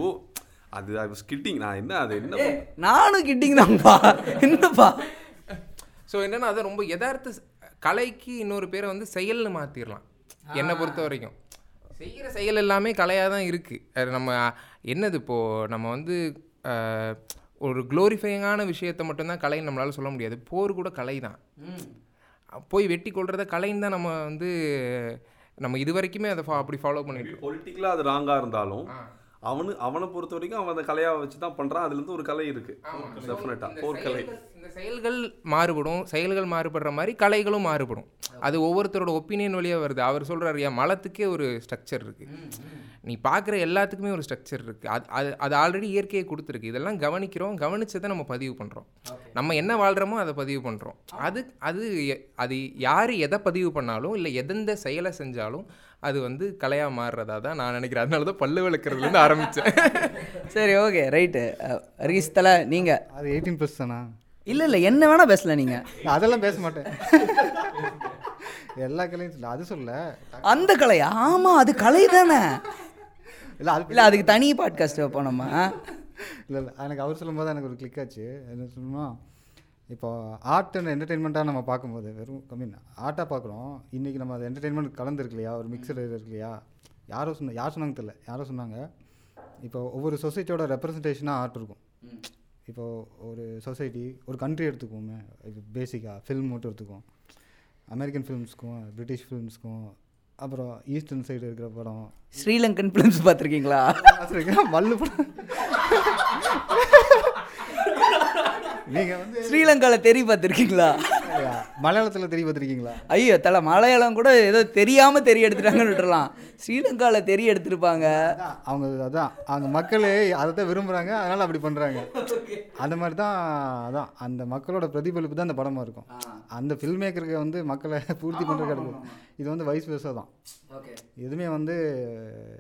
அது ஐ வாஸ் கிட்டிங் நான் என்ன அது என்ன நானும் கிட்டிங் தான்ப்பா என்னப்பா? ஸோ என்னன்னா அதை ரொம்ப யதார்த்த ஸ்- கலைக்கு இன்னொரு பேரை வந்து செயல்னு மாற்றிடலாம் என்னை பொறுத்த வரைக்கும். செய்கிற செயல் எல்லாமே கலையாக தான் இருக்குது அது நம்ம என்னது இப்போது நம்ம வந்து ஒரு க்ளோரிஃபைங்கான விஷயத்தை மட்டும்தான் கலைன்னு நம்மளால சொல்ல முடியாது. போர் கூட கலை தான். போய் வெட்டி கொள்றத கலைன்னு தான் நம்ம வந்து நம்ம இது வரைக்குமே அதை ஃபா- அப்படி ஃபாலோ பண்ணிட்டு. பொலிட்டிக்கலாக அது ராங்காக இருந்தாலும் அவனு அவனை பொறுத்த வரைக்கும் அவன் அந்த கலையாக வச்சு தான் பண்ணுறான் அதுலேருந்து ஒரு கலை இருக்குது டெஃபினட்டாக போர்க்கலை செயல்கள்- இந்த செயல்கள் மாறுபடும். செயல்கள் மாறுபடுற மாதிரி கலைகளும் மாறுபடும். அது ஒவ்வொருத்தரோட ஒப்பீனியன் வழியாக வருது. அவர் சொல்கிறாரு என் மலத்துக்கே ஒரு ஸ்ட்ரக்சர் இருக்குது நீ பார்க்குற எல்லாத்துக்குமே ஒரு ஸ்ட்ரக்சர் இருக்குது அது அது அது ஆல்ரெடி இயற்கையை கொடுத்துருக்கு. இதெல்லாம் கவனிக்கிறோம். கவனிச்சதை நம்ம பதிவு பண்ணுறோம் நம்ம என்ன வாழ்கிறோமோ அதை பதிவு பண்ணுறோம் அது அது அது யார் எதை பதிவு பண்ணாலும் இல்லை எந்தெந்த செயலை செஞ்சாலும் அது வந்து கலையாக மாறுறதா தான் நான் நினைக்கிறேன். அதனால தான் பல்லு விளக்குறதுலேருந்து ஆரம்பித்தேன் [laughs] சரி ஓகே ரைட்டு ரீஸ் தலை நீங்கள் அது எயிட்டீன் ப்ளஸ் தானா? இல்லை இல்லை என்ன வேணால் பேசல நீங்கள் அதெல்லாம் பேச மாட்டேன். எல்லா கலையும் சொல்ல அது சொல்ல. அந்த கலையா ஆமாம் அது கலை தானே. இல்லை அது இல்லை அதுக்கு தனி பாட்காஸ்ட் வைப்போம் நம்ம. இல்லை இல்லை எனக்கு அவர் சொல்லும்போது எனக்கு ஒரு கிளிக் ஆச்சு. என்ன சொல்லணும்னா இப்போ ஆர்ட் அண்ட் என்டர்டெயின்மெண்ட்டாக நம்ம பார்க்கும்போது வெறும் கம்மி ஆர்ட்டாக பார்க்குறோம். இன்றைக்கி நம்ம அது என்டர்டெயின்மெண்ட் கலந்துருக்கு இல்லையா ஒரு மிக்சர் இருக்கு இல்லையா யாரோ சொன்ன யார் சொன்னாங்க தெரியல. யாரோ சொன்னாங்க. இப்போ ஒவ்வொரு சொசைட்டியோட ரெப்ரசன்டேஷனாக ஆர்ட் இருக்கும். இப்போ ஒரு சொசைட்டி ஒரு கண்ட்ரி எடுத்துக்குவோமே. இது பேசிக்காக ஃபில்ம் மட்டும் எடுத்துக்குவோம். அமெரிக்கன் ஃபிலிம்ஸ்க்கும் பிரிட்டிஷ் ஃபிலிம்ஸ்க்கும் அப்புறம் ஈஸ்டர்ன் சைடு இருக்கிற படம். ஸ்ரீலங்கன் ஃபிலிம்ஸ் பார்த்துருக்கீங்களா? மல்லு படம். நீங்கள் வந்து ஸ்ரீலங்காவில் தெரி பார்த்துருக்கீங்களா? மலையாளத்தில் தெரிய பார்த்துருக்கீங்களா? ஐயோ தலை மலையாளம் கூட ஏதோ தெரியாமல் தெரிய எடுத்துட்டாங்கன்னு விட்டுறலாம். ஸ்ரீலங்காவில் தெரிய எடுத்திருப்பாங்க. அவங்க அதான் அவங்க மக்களே அதை தான் விரும்புகிறாங்க அதனால் அப்படி பண்ணுறாங்க அந்த மாதிரி தான் அதான் அந்த மக்களோட பிரதிபலிப்பு தான் அந்த படமாக இருக்கும். அந்த ஃபில்ம் மேக்கருக்கு வந்து மக்களை பூர்த்தி பண்ணுறது கிடையாது இது வந்து வயசு வயசாக தான். எதுவுமே வந்து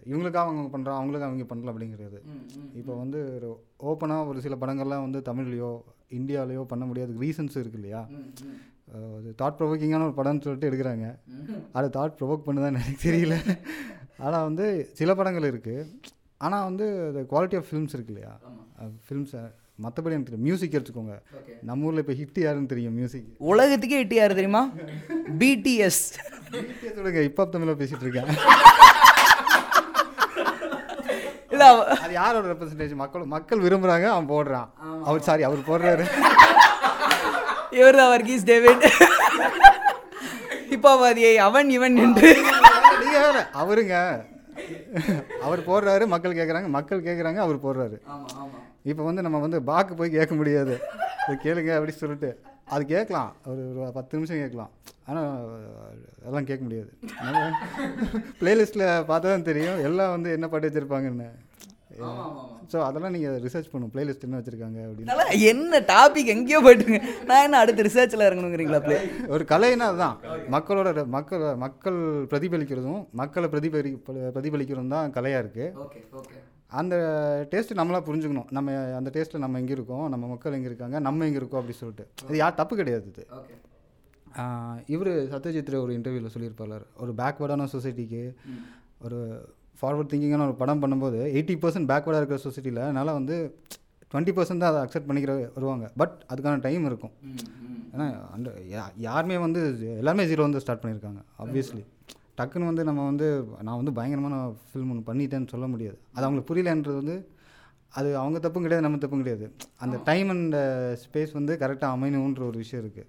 இவங்களுக்காக அவங்க பண்ணுறோம் அவங்களுக்கு அவங்க பண்ணலாம் அப்படிங்கிறது. இப்போ வந்து ஒரு ஓப்பனாக ஒரு சில படங்கள்லாம் வந்து தமிழ்லையோ இந்தியாவிலையோ பண்ண முடியாத. ரீசன்ஸ் இருக்கு இல்லையா அது தாட் ப்ரொவோக்கிங்கான ஒரு படம்னு சொல்லிட்டு எடுக்கிறாங்க. அது தாட் ப்ரொவோக் பண்ணுதான்னு எனக்கு தெரியல. ஆனால் வந்து சில படங்கள் இருக்குது ஆனால் வந்து அந்த குவாலிட்டி ஆஃப் ஃபிலிம்ஸ் இருக்கு இல்லையா ஃபிலிம்ஸை மற்றபடி எனக்கு தெரியும். மியூசிக் எடுத்துக்கோங்க. நம்ம ஊரில் இப்போ ஹிட் யாருன்னு தெரியும் மியூசிக் உலகத்துக்கே எட்டு யார் தெரியுமா? [laughs] பிடிஎஸ் சொல்லுங்க இப்போ தமிழில் பேசிகிட்டு இருக்கேன். [laughs] இல்லை அது யாரோட ரெப்ரசன்டேஜ் மக்கள் மக்கள் விரும்புகிறாங்க அவன் போடுறான். அவர் சாரி அவர் போடுறாரு. இவர் தான் வர்கீஸ் டேவிட். திப்பாவாதியை அவன் இவன் என்று அவருங்க. அவர் போடுறாரு மக்கள் கேட்குறாங்க மக்கள் கேட்குறாங்க அவர் போடுறாரு. இப்போ வந்து நம்ம வந்து பாக்கு போய் கேட்க முடியாது. கேளுங்க அப்படி சொல்லிட்டு. அது கேட்கலாம். ஒரு ஒரு பத்து நிமிஷம் கேட்கலாம். ஆனால் அதெல்லாம் கேட்க முடியாது. பிளேலிஸ்ட்டில் பார்த்தா தான் தெரியும். எல்லாம் வந்து என்ன பாட்டு வச்சுருப்பாங்கன்னு. ஸோ அதெல்லாம் நீங்கள் ரிசர்ச் பண்ணும் பிளேலிஸ்ட் என்ன வச்சுருக்காங்க அப்படின்னு. என்ன டாபிக் எங்கேயோ போயிட்டுங்க நான் என்ன அடுத்து ரிசர்ச்சில் இறங்கணுங்கிறீங்களா ப்ளே ஒரு கலைன்னா அதுதான். மக்களோட மக்கள் மக்கள் பிரதிபலிக்கிறதும் மக்களை பிரதிபலி பிரதிபலிக்கிறதும் தான் கலையாக இருக்குது ஓகே ஓகே அந்த டேஸ்ட்டு நம்மளா புரிஞ்சுக்கணும். நம்ம அந்த டேஸ்ட்டில் நம்ம எங்கே இருக்கோம் நம்ம மக்கள் எங்கே இருக்காங்க நம்ம எங்கே இருக்கோம் அப்படி சொல்லிட்டு. இது யார் தப்பு கிடையாது இது. இவர் சத்யஜித் ஒரு இன்டர்வியூவில் சொல்லியிருப்பார். ஒரு பேக்வேர்டான சொசைட்டிக்கு ஒரு ஃபார்வர்ட் திங்கிங்கான ஒரு படம் பண்ணும்போது எயிட்டி பர்சன்ட் பேக்வேர்டாக இருக்கிற சொசைட்டியில் அதனால் வந்து டுவெண்ட்டி பர்சன்ட் தான் அதை அக்செப்ட் பண்ணிக்கிற வருவாங்க. பட் அதுக்கான டைம் இருக்கும். ஏன்னா யாருமே வந்து எல்லாருமே ஜீரோ வந்து ஸ்டார்ட் பண்ணியிருக்காங்க ஆப்வியஸ்லி டக்குன்னு வந்து நம்ம வந்து நான் வந்து பயங்கரமான ஃபில்ம் ஒன்று பண்ணிட்டேன்னு சொல்ல முடியாது. அது அவங்களுக்கு புரியலன்றது வந்து அது அவங்க தப்பும் கிடையாது நம்ம தப்பும் கிடையாது. அந்த டைம் அண்ட் ஸ்பேஸ் வந்து கரெக்டாக அமையணுன்ற ஒரு விஷயம் இருக்குது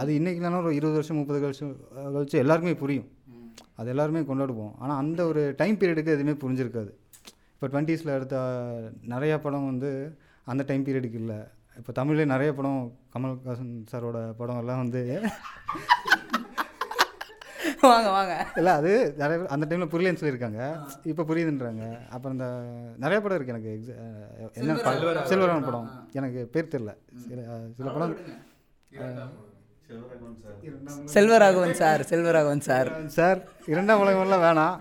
அது இன்றைக்கி இல்லைனா ஒரு இருபது வருஷம் முப்பது வருஷம் கழிச்சு எல்லாருக்குமே புரியும். அது எல்லாருமே கொண்டாடுவோம். ஆனால் அந்த ஒரு டைம் பீரியடுக்கு எதுவுமே புரிஞ்சிருக்காது. இப்போ டுவெண்ட்டீஸில் எடுத்த நிறையா படம் வந்து அந்த டைம் பீரியடுக்கு இல்லை. இப்போ தமிழ்லேயே நிறைய படம் கமல்ஹாசன் சாரோட படம் எல்லாம் வந்து வாங்க வாங்க. இல்லை அது நிறைய அந்த டைமில் புரியலன்னு சொல்லியிருக்காங்க. இப்போ புரியுதுன்றாங்க. அப்புறம் இந்த நிறைய படம் இருக்குது எனக்கு என்ன படம். சில்வரான படம். எனக்கு பேர் தெரில சில படம் Selvaraghavan sir Selvaraghavan sir. Sir. இரண்டாம் உலகமெல்லாம் வேணாம்.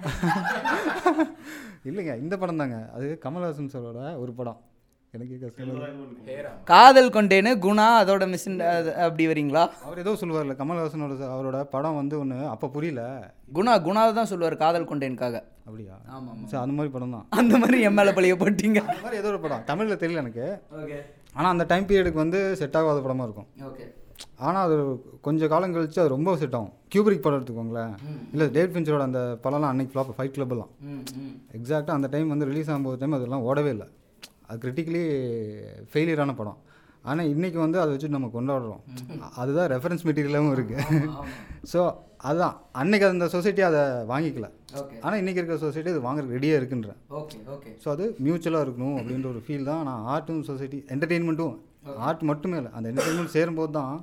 இல்லைங்க இந்த படம் தாங்க அது கமல்ஹாசன் சாரோட ஒரு படம். எனக்கு கஷ்டம் காதல் கொண்டேன்னு குணா அதோட மிஸ் அப்படி வரீங்களா? அவர் ஏதோ சொல்லுவார்ல கமல்ஹாசனோட அவரோட படம் வந்து ஒன்று அப்போ புரியல. குணா குணாவை தான் சொல்லுவார் காதல் கொண்டேனுக்காக அப்படியா? ஆமாம் சரி அந்த மாதிரி படம் தான். அந்த மாதிரி என் மேலே பழிய போட்டீங்க. அந்த மாதிரி ஏதோ ஒரு படம். தமிழில் தெரியல எனக்கு. ஓகே. ஆனால் அந்த டைம் பீரியடுக்கு வந்து செட் ஆகாத படமாக இருக்கும். ஓகே. ஆனால் அது கொஞ்சம் காலம் கழிச்சு அது ரொம்ப செட் ஆகும். கியூபரிக் படம் எடுத்துக்கோங்களேன். இல்லை டேட் ஃபின்ச்சரோட அந்த படம்லாம் அன்னைக்கு ஃப்ளாப் ஃபைட் கிளப்லாம் ம் ம். எக்ஸாக்டாக அந்த டைம் வந்து ரிலீஸ் ஆகும்போது டைம் அதெல்லாம் ஓடவே இல்லை. அது கிரிட்டிக்கலி ஃபெயிலியரான படம். ஆனால் இன்றைக்கி வந்து அதை வச்சு நம்ம கொண்டாடுறோம். அதுதான் ரெஃபரன்ஸ் மெட்டீரியலாகவும் இருக்குது ஸோ அதுதான் அன்னைக்கு அந்த சொசைட்டி அதை வாங்கிக்கல. ஆனால் இன்றைக்கி இருக்கிற சொசைட்டி அது வாங்குறதுக்கு ரெடியாக இருக்குன்றேன் ஸோ அது மியூச்சுவலாக இருக்கணும் அப்படின்ற ஒரு ஃபீல் தான். நான் ஆர்ட்டும் சொசைட்டி என்டர்டெயின்மெண்ட்டும் ஆர்ட் மட்டுமே இல்லை. அந்த என்டர்டெயின்மெண்ட் சேரும்போது தான்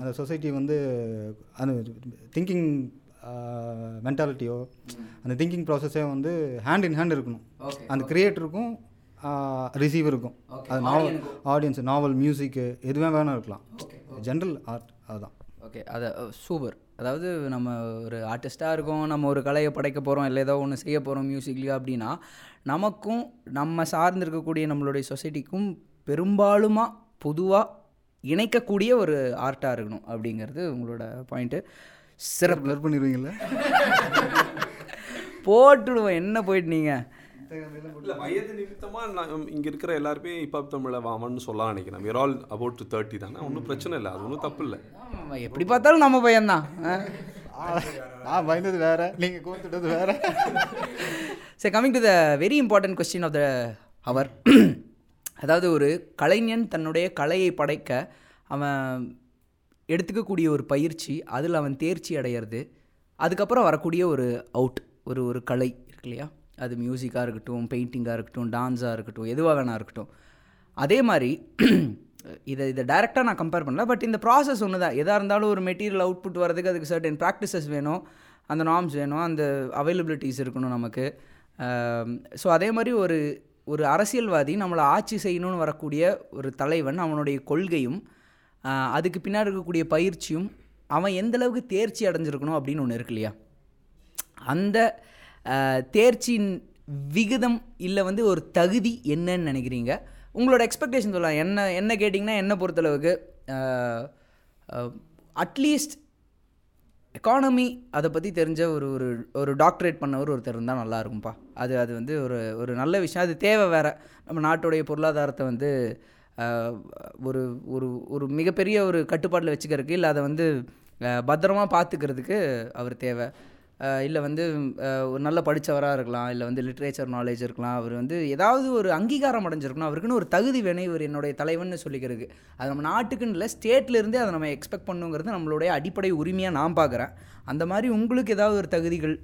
அந்த சொசைட்டி வந்து அந்த திங்கிங் மென்டாலிட்டியோ அந்த திங்கிங் ப்ராசஸே வந்து ஹேண்ட் இன் ஹேண்ட் இருக்கணும். அந்த கிரியேட்டருக்கும் ரிசீவருக்கும் Okay. அது நாவல் ஆடியன்ஸ் நாவல் மியூசிக்கு எதுவே வேணால் இருக்கலாம். ஜென்ரல் ஆர்ட் அதுதான் ஓகே அதை சூப்பர் அதாவது நம்ம ஒரு ஆர்டிஸ்ட்டாக இருக்கோம் நம்ம ஒரு கலையை படைக்க போகிறோம் இல்லை ஏதோ ஒன்று செய்ய போகிறோம் மியூசிக்லேயே அப்படின்னா நமக்கும் நம்ம சார்ந்திருக்கக்கூடிய நம்மளுடைய சொசைட்டிக்கும் பெரும்பாலுமா பொதுவாக இணைக்கக்கூடிய ஒரு ஆர்ட்டாக இருக்கணும் அப்படிங்கிறது உங்களோட பாயிண்ட்டு சிறப்பு. பண்ணிடுவீங்களா [laughs] போட்டுடுவோம். என்ன போயிட்டு நீங்கள் இல்லை வயது நிமித்தமாக நான் இங்கே இருக்கிற எல்லாருமே இப்போ தமிழை வாமன்னு சொல்ல நினைக்கிறேன். Where all about to thirty தானே? ஒன்றும் பிரச்சனை இல்லை அது ஒன்றும் தப்பு இல்லை. எப்படி பார்த்தாலும் நம்ம பையன்தான் ஆ? நான் பயந்தது வேற நீங்கள் கோத்துட்டது வேற. சரி coming to the very important question of the hour அதாவது ஒரு கலைஞன் தன்னுடைய கலையை படைக்க அவன் எடுத்துக்கக்கூடிய ஒரு பயிற்சி அதில் அவன் தேர்ச்சி அடையிறது அதுக்கப்புறம் வரக்கூடிய ஒரு அவுட் ஒரு ஒரு கலை இருக்கு இல்லையா? அது மியூசிக்காக இருக்கட்டும் பெயிண்டிங்காக இருக்கட்டும் டான்ஸாக இருக்கட்டும் எதுவாக வேணா இருக்கட்டும். அதே மாதிரி [clears throat] இதை இதை டைரெக்டாக நான் கம்பேர் பண்ணல பட் இந்த ப்ராசஸ் ஒன்று தான் எதாக இருந்தாலும் ஒரு மெட்டீரியல் அவுட்புட் வரதுக்கு அதுக்கு சர்டன் ப்ராக்டிசஸ் வேணும் அந்த நார்ம்ஸ் வேணும் அந்த அவைலபிலிட்டிஸ் இருக்கணும் நமக்கு. ஸோ அதே மாதிரி ஒரு ஒரு அரசியல்வாதி நம்மளை ஆட்சி செய்யணும்னு வரக்கூடிய ஒரு தலைவன் அவனுடைய கொள்கையும் அதுக்கு பின்னாடி இருக்கக்கூடிய பயிற்சியும் அவன் எந்தளவுக்கு தேர்ச்சி அடைஞ்சிருக்கணும் அப்படின்னு ஒன்று இருக்கு இல்லையா? அந்த தேர்ச்சியின் விகிதம் இல்லை வந்து ஒரு தகுதி என்னன்னு நினைக்கிறீங்க? உங்களோட எக்ஸ்பெக்டேஷன் சொல்லலாம். என்ன என்ன கேட்டிங்கன்னா என்னை பொறுத்தளவுக்கு அட்லீஸ்ட் எக்கானமி அதை பற்றி தெரிஞ்ச ஒரு ஒரு ஒரு டாக்டரேட் பண்ணவர் ஒருத்தர் இருந்தால் நல்லாயிருக்கும்ப்பா அது அது வந்து ஒரு ஒரு நல்ல விஷயம். அது தேவை வேறு. நம்ம நாட்டுடைய பொருளாதாரத்தை வந்து ஒரு ஒரு ஒரு மிகப்பெரிய ஒரு கட்டுப்பாட்டில் வச்சுக்கிறதுக்கு இல்லை அதை வந்து பத்திரமாக பார்த்துக்கிறதுக்கு அவர் தேவை. இல்லை வந்து ஒரு நல்ல படித்தவராக இருக்கலாம் இல்லை வந்து லிட்ரேச்சர் நாலேஜ் இருக்கலாம். அவர் வந்து ஏதாவது ஒரு அங்கீகாரம் அடைஞ்சிருக்கணும். அவருக்குன்னு ஒரு தகுதி வேணும் இவர் என்னுடைய தலைவன்னு சொல்லிக்கிறதுக்கு. அது நம்ம நாட்டுக்குன்னு இல்லை ஸ்டேட்லேருந்தே அதை நம்ம எக்ஸ்பெக்ட் பண்ணுங்கிறது நம்மளுடைய அடிப்படை உரிமையாக நான் பார்க்குறேன் அந்த மாதிரி உங்களுக்கு ஏதாவது ஒரு தகுதிகள்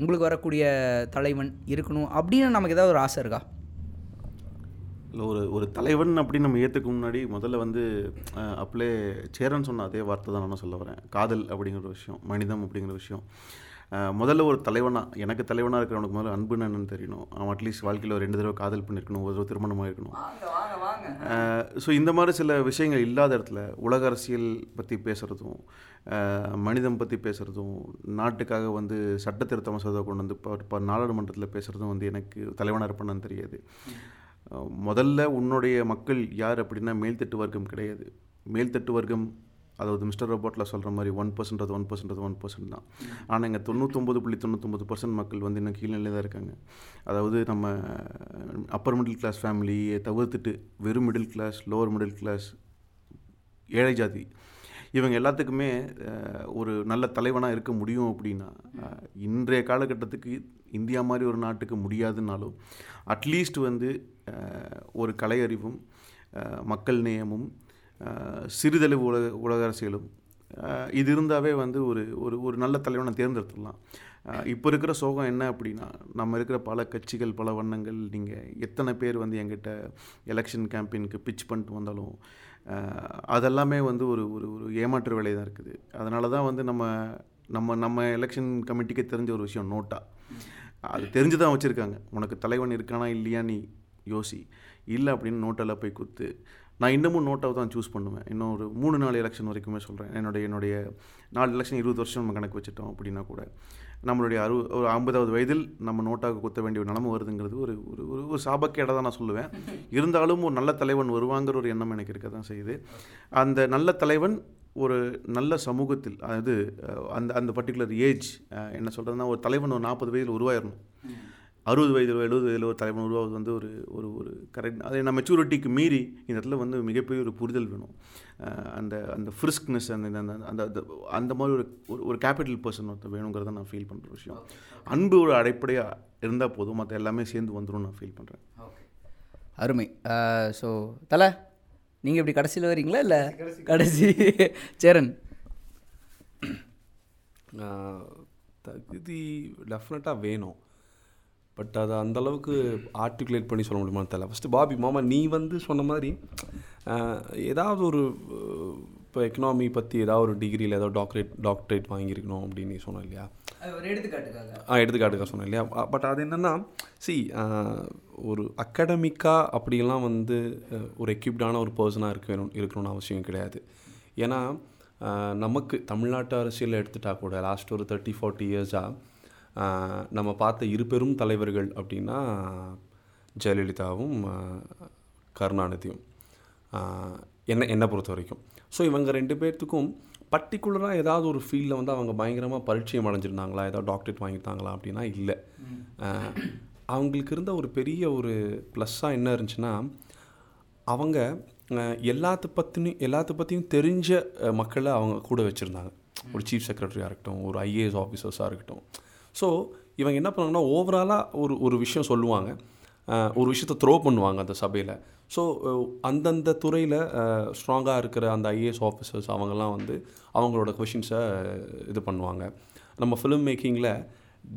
உங்களுக்கு வரக்கூடிய தலைவன் இருக்கணும் அப்படின்னு நமக்கு ஏதாவது ஒரு ஆசை இருக்கா? இல்லை ஒரு ஒரு தலைவன் அப்படின்னு நம்ம ஏற்றுக்கு முன்னாடி முதல்ல வந்து அப்படியே சேரன் சொன்ன அதே வார்த்தை தான் நான் சொல்ல வரேன். காதல் அப்படிங்கிற ஒரு விஷயம் மனிதம் அப்படிங்கிற விஷயம். முதல்ல ஒரு தலைவனாக எனக்கு தலைவனாக இருக்கிறவனுக்கு முதல்ல அன்புன்னு என்னன்னு தெரியணும். அவன் அட்லீஸ்ட் வாழ்க்கையில் ஒரு ரெண்டு தடவை காதல் பண்ணியிருக்கணும் ஒரு தடவை திருமணமாக இருக்கணும் ஸோ இந்த மாதிரி சில விஷயங்கள் இல்லாத இடத்துல உலக அரசியல் பற்றி பேசுகிறதும் மனிதம் பற்றி பேசுகிறதும் நாட்டுக்காக வந்து சட்ட திருத்த மசோதா கொண்டு வந்து இப்போ இப்போ நாடாளுமன்றத்தில் பேசுகிறதும் வந்து எனக்கு தலைவனாக இருப்பான்னு தெரியாது. முதல்ல உன்னுடைய மக்கள் யார் அப்படின்னா மேல்தட்டு வர்க்கம் கிடையாது. மேல்தட்டு வர்க்கம் அதாவது மிஸ்டர் ரோபோட்டில் சொல்கிற மாதிரி ஒன் பர்சன்ட் அது ஒன் பர்சன்ட் அது ஒன் பர்சன்ட் தான். ஆனால் இங்கே தொண்ணூத்தொம்பது புள்ளி தொண்ணூத்தொம்பது பர்சன்ட் மக்கள் வந்து இன்னும் கீழ்நிலை தான் இருக்காங்க. அதாவது நம்ம அப்பர் மிடில் கிளாஸ் ஃபேமிலியை தவிர்த்துட்டு வெறும் middle class lower middle class ஏழை ஜாதி இவங்க எல்லாத்துக்குமே ஒரு நல்ல தலைவனாக இருக்க முடியும் அப்படின்னா இன்றைய காலகட்டத்துக்கு இந்தியா மாதிரி ஒரு நாட்டுக்கு முடியாதுனாலும் அட்லீஸ்ட் வந்து ஒரு கலை அறிவும் மக்கள் நேயமும் சிறிதளவு உலக உலக அரசியலும் இது இருந்தாவே வந்து ஒரு ஒரு ஒரு நல்ல தலைவனை தேர்ந்தெடுத்துடலாம். இப்போ இருக்கிற சோகம் என்ன அப்படின்னா நம்ம இருக்கிற பல கட்சிகள் பல வண்ணங்கள் நீங்கள் எத்தனை பேர் வந்து எங்கிட்ட எலெக்ஷன் கேம்பெயினுக்கு பிச் பண்ணிட்டு வந்தாலும் அதெல்லாமே வந்து ஒரு ஒரு ஒரு ஏமாற்று வேலை தான் இருக்குது. அதனால தான் வந்து நம்ம நம்ம நம்ம எலெக்ஷன் கமிட்டிக்கே தெரிஞ்ச ஒரு விஷயம் நோட்டா அது தெரிஞ்சு தான் வச்சுருக்காங்க. உனக்கு தலைவன் இருக்கானா இல்லையா நீ யோசி. இல்லை அப்படின்னு நோட்டெல்லாம் போய் குத்து நான் இன்னமும் நோட்டாவை தான் சூஸ் பண்ணுவேன். இன்னும் ஒரு மூணு நாலு எலெக்ஷன் வரைக்குமே சொல்கிறேன் என்னுடைய என்னுடைய நாலு எலெக்ஷன் இருபது வருஷம் நம்ம கணக்கு வச்சுட்டோம் அப்படின்னா கூட நம்மளுடைய அறு ஒரு ஐம்பதாவது வயதில் நம்ம நோட்டாக குத்த வேண்டிய ஒரு நிலைமை வருதுங்கிறது ஒரு ஒரு ஒரு ஒரு சாபக்கேடாக தான் நான் சொல்லுவேன். இருந்தாலும் ஒரு நல்ல தலைவன் வருவாங்கிற ஒரு எண்ணம் எனக்கு இருக்க தான் செய்யுது. அந்த நல்ல தலைவன் ஒரு நல்ல சமூகத்தில் அதாவது அந்த அந்த பர்டிகுலர் ஏஜ் என்ன சொல்கிறதுனா ஒரு தலைவன் ஒரு நாற்பது வயதில் உருவாயிடணும் அறுபது வயதில் எழுபது வயதில் ஒரு தலைவன் உருவாவது வந்து ஒரு ஒரு ஒரு கரெக்ட் அதை நம்ம மெச்சூரிட்டிக்கு மீறி இந்த இடத்துல வந்து மிகப்பெரிய ஒரு புரிதல் வேணும். அந்த அந்த ஃப்ரிஸ்க்னஸ் அந்த அந்த அந்த அந்த அந்த மாதிரி ஒரு ஒரு ஒரு கேபிட்டல் பர்சன் ஒருத்தர் வேணுங்கிறத நான் ஃபீல் பண்ணுற விஷயம். அன்பு ஒரு அடைப்படையாக இருந்தால் போதும் மற்ற எல்லாமே சேர்ந்து வந்துடும் நான் ஃபீல் பண்ணுறேன் அருமை. ஸோ தலை நீங்கள் இப்படி கடைசியில் வரீங்களா? இல்லை கடைசி. சேரன். தகுதி டெஃபினட்டாக வேணும். பட் அதை அந்தளவுக்கு ஆர்டிகுலேட் பண்ணி சொல்ல முடியுமான்னு தெரியல. ஃபஸ்ட்டு பாபி மாமா நீ வந்து சொன்ன மாதிரி ஏதாவது ஒரு இப்போ எக்கனாமி பற்றி ஏதாவது ஒரு டிகிரியில் ஏதாவது டாக்டரேட் டாக்டரேட் வாங்கியிருக்கணும் அப்படின்னு நீ சொன்ன இல்லையா? எடுத்துக்காட்டுக்காக. ஆ எடுத்துக்காட்டுக்காக சொன்னேன் இல்லையா? பட் அது என்னென்னா சி ஒரு அகடமிக்காக அப்படியெல்லாம் வந்து ஒரு எக்யூப்டான ஒரு பர்சனாக இருக்க வேணும் இருக்கணும்னு அவசியம் கிடையாது. ஏன்னா நமக்கு தமிழ்நாட்டு அரசியல் எடுத்துட்டா கூட லாஸ்ட் ஒரு தேர்ட்டி ஃபார்ட்டி இயர்ஸாக நம்ம பார்த்த இரு பெரும் தலைவர்கள் அப்படின்னா ஜெயலலிதாவும் கருணாநிதியும். என்னை என்ன என்னை பொறுத்த வரைக்கும். ஸோ இவங்க ரெண்டு பேர்த்துக்கும் பர்டிகுலராக ஏதாவது ஒரு ஃபீல்டில் வந்து அவங்க பயங்கரமாக பரிச்சயம் அடைஞ்சிருந்தாங்களா? ஏதாவது டாக்டரேட் வாங்கியிருந்தாங்களா அப்படின்னா இல்லை. அவங்களுக்கு இருந்த ஒரு பெரிய ஒரு ப்ளஸ்ஸாக என்ன இருந்துச்சுன்னா அவங்க ஆஹ் எல்லாத்த பற்றியும் எல்லாத்த பற்றியும் தெரிஞ்ச மக்களை அவங்க கூட வச்சுருந்தாங்க. ஒரு சீஃப் செக்ரட்டரியாக இருக்கட்டும் ஒரு ஐஏஎஸ் ஆஃபீஸர்ஸாக இருக்கட்டும். ஸோ இவங்க என்ன பண்ணாங்கன்னா ஓவராலாக ஒரு ஒரு விஷயம் சொல்லுவாங்க. ஒரு விஷயத்தை த்ரோ பண்ணுவாங்க அந்த சபையில். ஸோ அந்தந்த துறையில் ஸ்ட்ராங்காக இருக்கிற அந்த ஐஏஎஸ் ஆஃபீஸர்ஸ் அவங்கெல்லாம் வந்து அவங்களோட கொஷின்ஸை இது பண்ணுவாங்க. நம்ம ஃபிலிம் மேக்கிங்கில்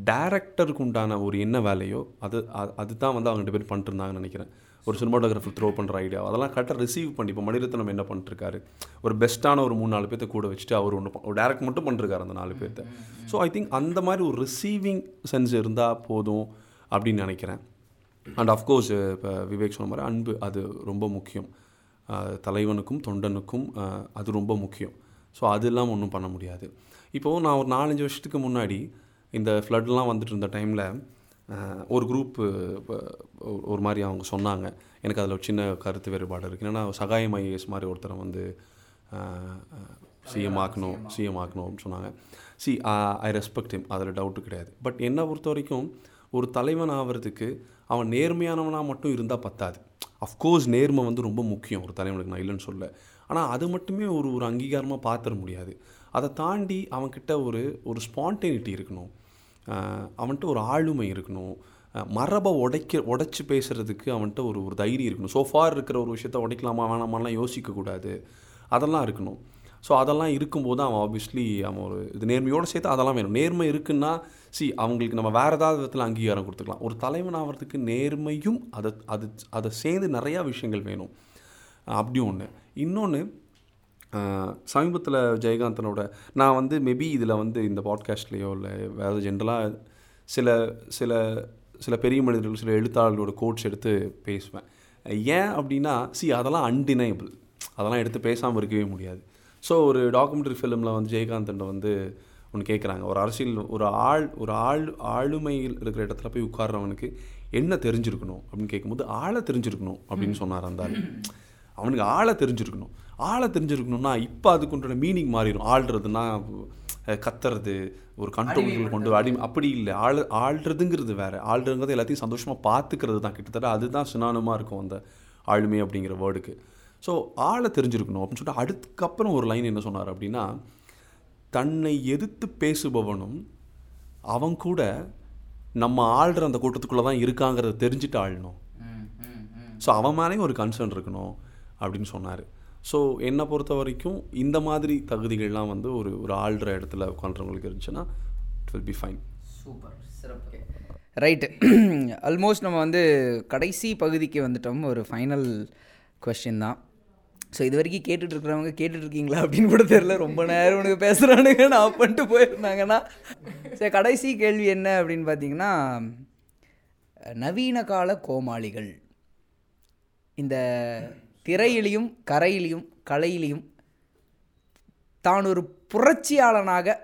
டேரக்டருக்கு உண்டான ஒரு என்ன வேலையோ அது அது அதுதான் வந்து அவங்க ரெண்டு பேர் பண்ணிட்டு இருந்தாங்கன்னு நினைக்கிறேன். ஒரு சினிமாட்டோகிராஃபர் த்ரோ பண்ணுற ஐடியா அதெல்லாம் கரெக்டாக ரிசீவ் பண்ணி இப்போ மணிரத்னம் என்ன பண்ணிட்டுருக்காரு? ஒரு பெஸ்ட்டான ஒரு மூணு நாலு பேர்த்த கூட வச்சுட்டு அவர் ஒன்று ஒரு டேரக்ட் மட்டும் பண்ணிருக்காரு அந்த நாலு பேர்த்த. ஸோ ஐ திங்க் அந்த மாதிரி ஒரு ரிசீவிங் சென்ஸ் இருந்தால் போதும் அப்படின்னு நினைக்கிறேன். அண்ட் அஃப்கோர்ஸ் இப்போ விவேக் சொன்ன மாதிரி அன்பு அது ரொம்ப முக்கியம். தலைவனுக்கும் தொண்டனுக்கும் அது ரொம்ப முக்கியம். ஸோ அதெல்லாம் ஒன்றும் பண்ண முடியாது. இப்போது நான் ஒரு நாலஞ்சு வருஷத்துக்கு முன்னாடி இந்த ஃப்ளட்லாம் வந்துட்டு இருந்த டைமில் ஒரு குரூப் ஒரு மாதிரி அவங்க சொன்னாங்க. எனக்கு அதில் ஒரு சின்ன கருத்து வேறுபாடு இருக்குது என்னென்னா சகாயம் ஐஏஎஸ் மாதிரி ஒருத்தரை வந்து சிஎம் ஆக்கணும் சிஎம் ஆக்கணும் அப்படின்னு சொன்னாங்க. See I respect him. அதில் டவுட்டு கிடையாது. பட் என்னை பொறுத்த வரைக்கும் ஒரு தலைவன் ஆகிறதுக்கு அவன் நேர்மையானவனாக மட்டும் இருந்தால் பத்தாது. அஃப்கோர்ஸ் நேர்மை வந்து ரொம்ப முக்கியம். ஒரு தலைவனுக்கு நான் இல்லைன்னு சொல்ல. ஆனால் அது மட்டுமே ஒரு ஒரு அங்கீகாரமாக பார்த்துட முடியாது. அதை தாண்டி அவன்கிட்ட ஒரு ஒரு ஸ்பான்டேனிட்டி இருக்கணும். அவன்கிட்ட ஒரு ஆளுமை இருக்கணும். மரபை உடைக்க உடைச்சி பேசுகிறதுக்கு அவன்கிட்ட ஒரு ஒரு தைரியம் இருக்கணும். சோஃபார் இருக்கிற ஒரு விஷயத்த உடைக்கலாமா வேணாமாலாம் யோசிக்கக்கூடாது. அதெல்லாம் இருக்கணும். ஸோ அதெல்லாம் இருக்கும்போது அவன் ஆப்வியஸ்லி அவன் ஒரு இது நேர்மையோடு சேர்த்து அதெல்லாம் வேணும். நேர்மை இருக்குன்னா சி அவங்களுக்கு நம்ம வேறு ஏதாவது விதத்தில் அங்கீகாரம் கொடுத்துக்கலாம். ஒரு தலைவன் ஆகிறதுக்கு நேர்மையும் அதை அது அதை சேர்ந்து நிறையா விஷயங்கள் வேணும். அப்படி ஒன்று இன்னொன்று சமீபத்தில் ஜெயகாந்தனோட நான் வந்து மேபி இதில் வந்து இந்த பாட்காஸ்ட்லேயோ இல்லை வேறு ஜென்ரலாக சில சில சில பெரிய மனிதர்கள் சில எழுத்தாளர்களோட கோட்ஸ் எடுத்து பேசுவேன். ஏன் அப்படின்னா சி அதெல்லாம் அன்டினைபிள் அதெல்லாம் எடுத்து பேசாமல் இருக்கவே முடியாது. ஸோ ஒரு டாக்குமெண்ட்ரி ஃபிலிமில் வந்து ஜெயகாந்தன் வந்து ஒன்று கேட்குறாங்க ஒரு அரசியல் ஒரு ஆள் ஒரு ஆள் ஆளுமையில் இருக்கிற இடத்துல போய் உட்கார்றவனுக்கு என்ன தெரிஞ்சிருக்கணும் அப்படின்னு கேட்கும்போது ஆளை தெரிஞ்சிருக்கணும் அப்படின்னு சொன்னார் அந்த ஆள். அவனுக்கு ஆளை தெரிஞ்சிருக்கணும். ஆளை தெரிஞ்சிருக்கணும்னா இப்போ அதுக்குன்ற மீனிங் மாறிடும். ஆள்றதுன்னா கத்துறது ஒரு கண்ட்ரோல் கொண்டு அடி அப்படி இல்லை. ஆள் ஆள்றதுங்கிறது வேற. ஆள்றதுங்கிறது எல்லாத்தையும் சந்தோஷமாக பார்த்துக்கிறது தான் கிட்டத்தட்ட. அதுதான் சினானமாக இருக்கும் அந்த ஆளுமை அப்படிங்கிற வேர்டுக்கு ஸோ ஆளை தெரிஞ்சிருக்கணும் அப்படின்னு சொல்லிட்டு அதுக்கப்புறம் ஒரு லைன் என்ன சொன்னார் அப்படின்னா தன்னை எதிர்த்து பேசுபவனும் அவன் கூட நம்ம ஆள்ற அந்த கூட்டத்துக்குள்ளே தான் இருக்காங்கிறத தெரிஞ்சுட்டு ஆளணும். ஸோ அவன் மேலேயும் ஒரு கன்சர்ன் இருக்கணும். அப்படின்னு சொன்னார். ஸோ என்னை பொறுத்த வரைக்கும் இந்த மாதிரி தகுதிகள்லாம் வந்து ஒரு ஒரு ஆள்ற இடத்துல உட்காந்துறவங்களுக்கு இருந்துச்சுன்னா it will be fine super சிறப்பு. ரைட்டு ஆல்மோஸ்ட் [clears throat] நம்ம வந்து கடைசி பகுதிக்கு வந்துட்டோம். ஒரு ஃபைனல் கொஸ்டின் தான். ஸோ இது வரைக்கும் கேட்டுட்டு இருக்கிறவங்க கேட்டுட்டு இருக்கீங்களா அப்படின்னு கூட தெரில ரொம்ப நேரம் உனக்கு பேசுகிறானுங்க நான் பண்ணிட்டு போயிருந்தாங்கன்னா. சரி கடைசி கேள்வி என்ன அப்படின்னு பார்த்தீங்கன்னா நவீன கால கோமாளிகள். இந்த திரையிலையும் கரையிலையும் கலையிலையும் தான் ஒரு புரட்சியாளனாக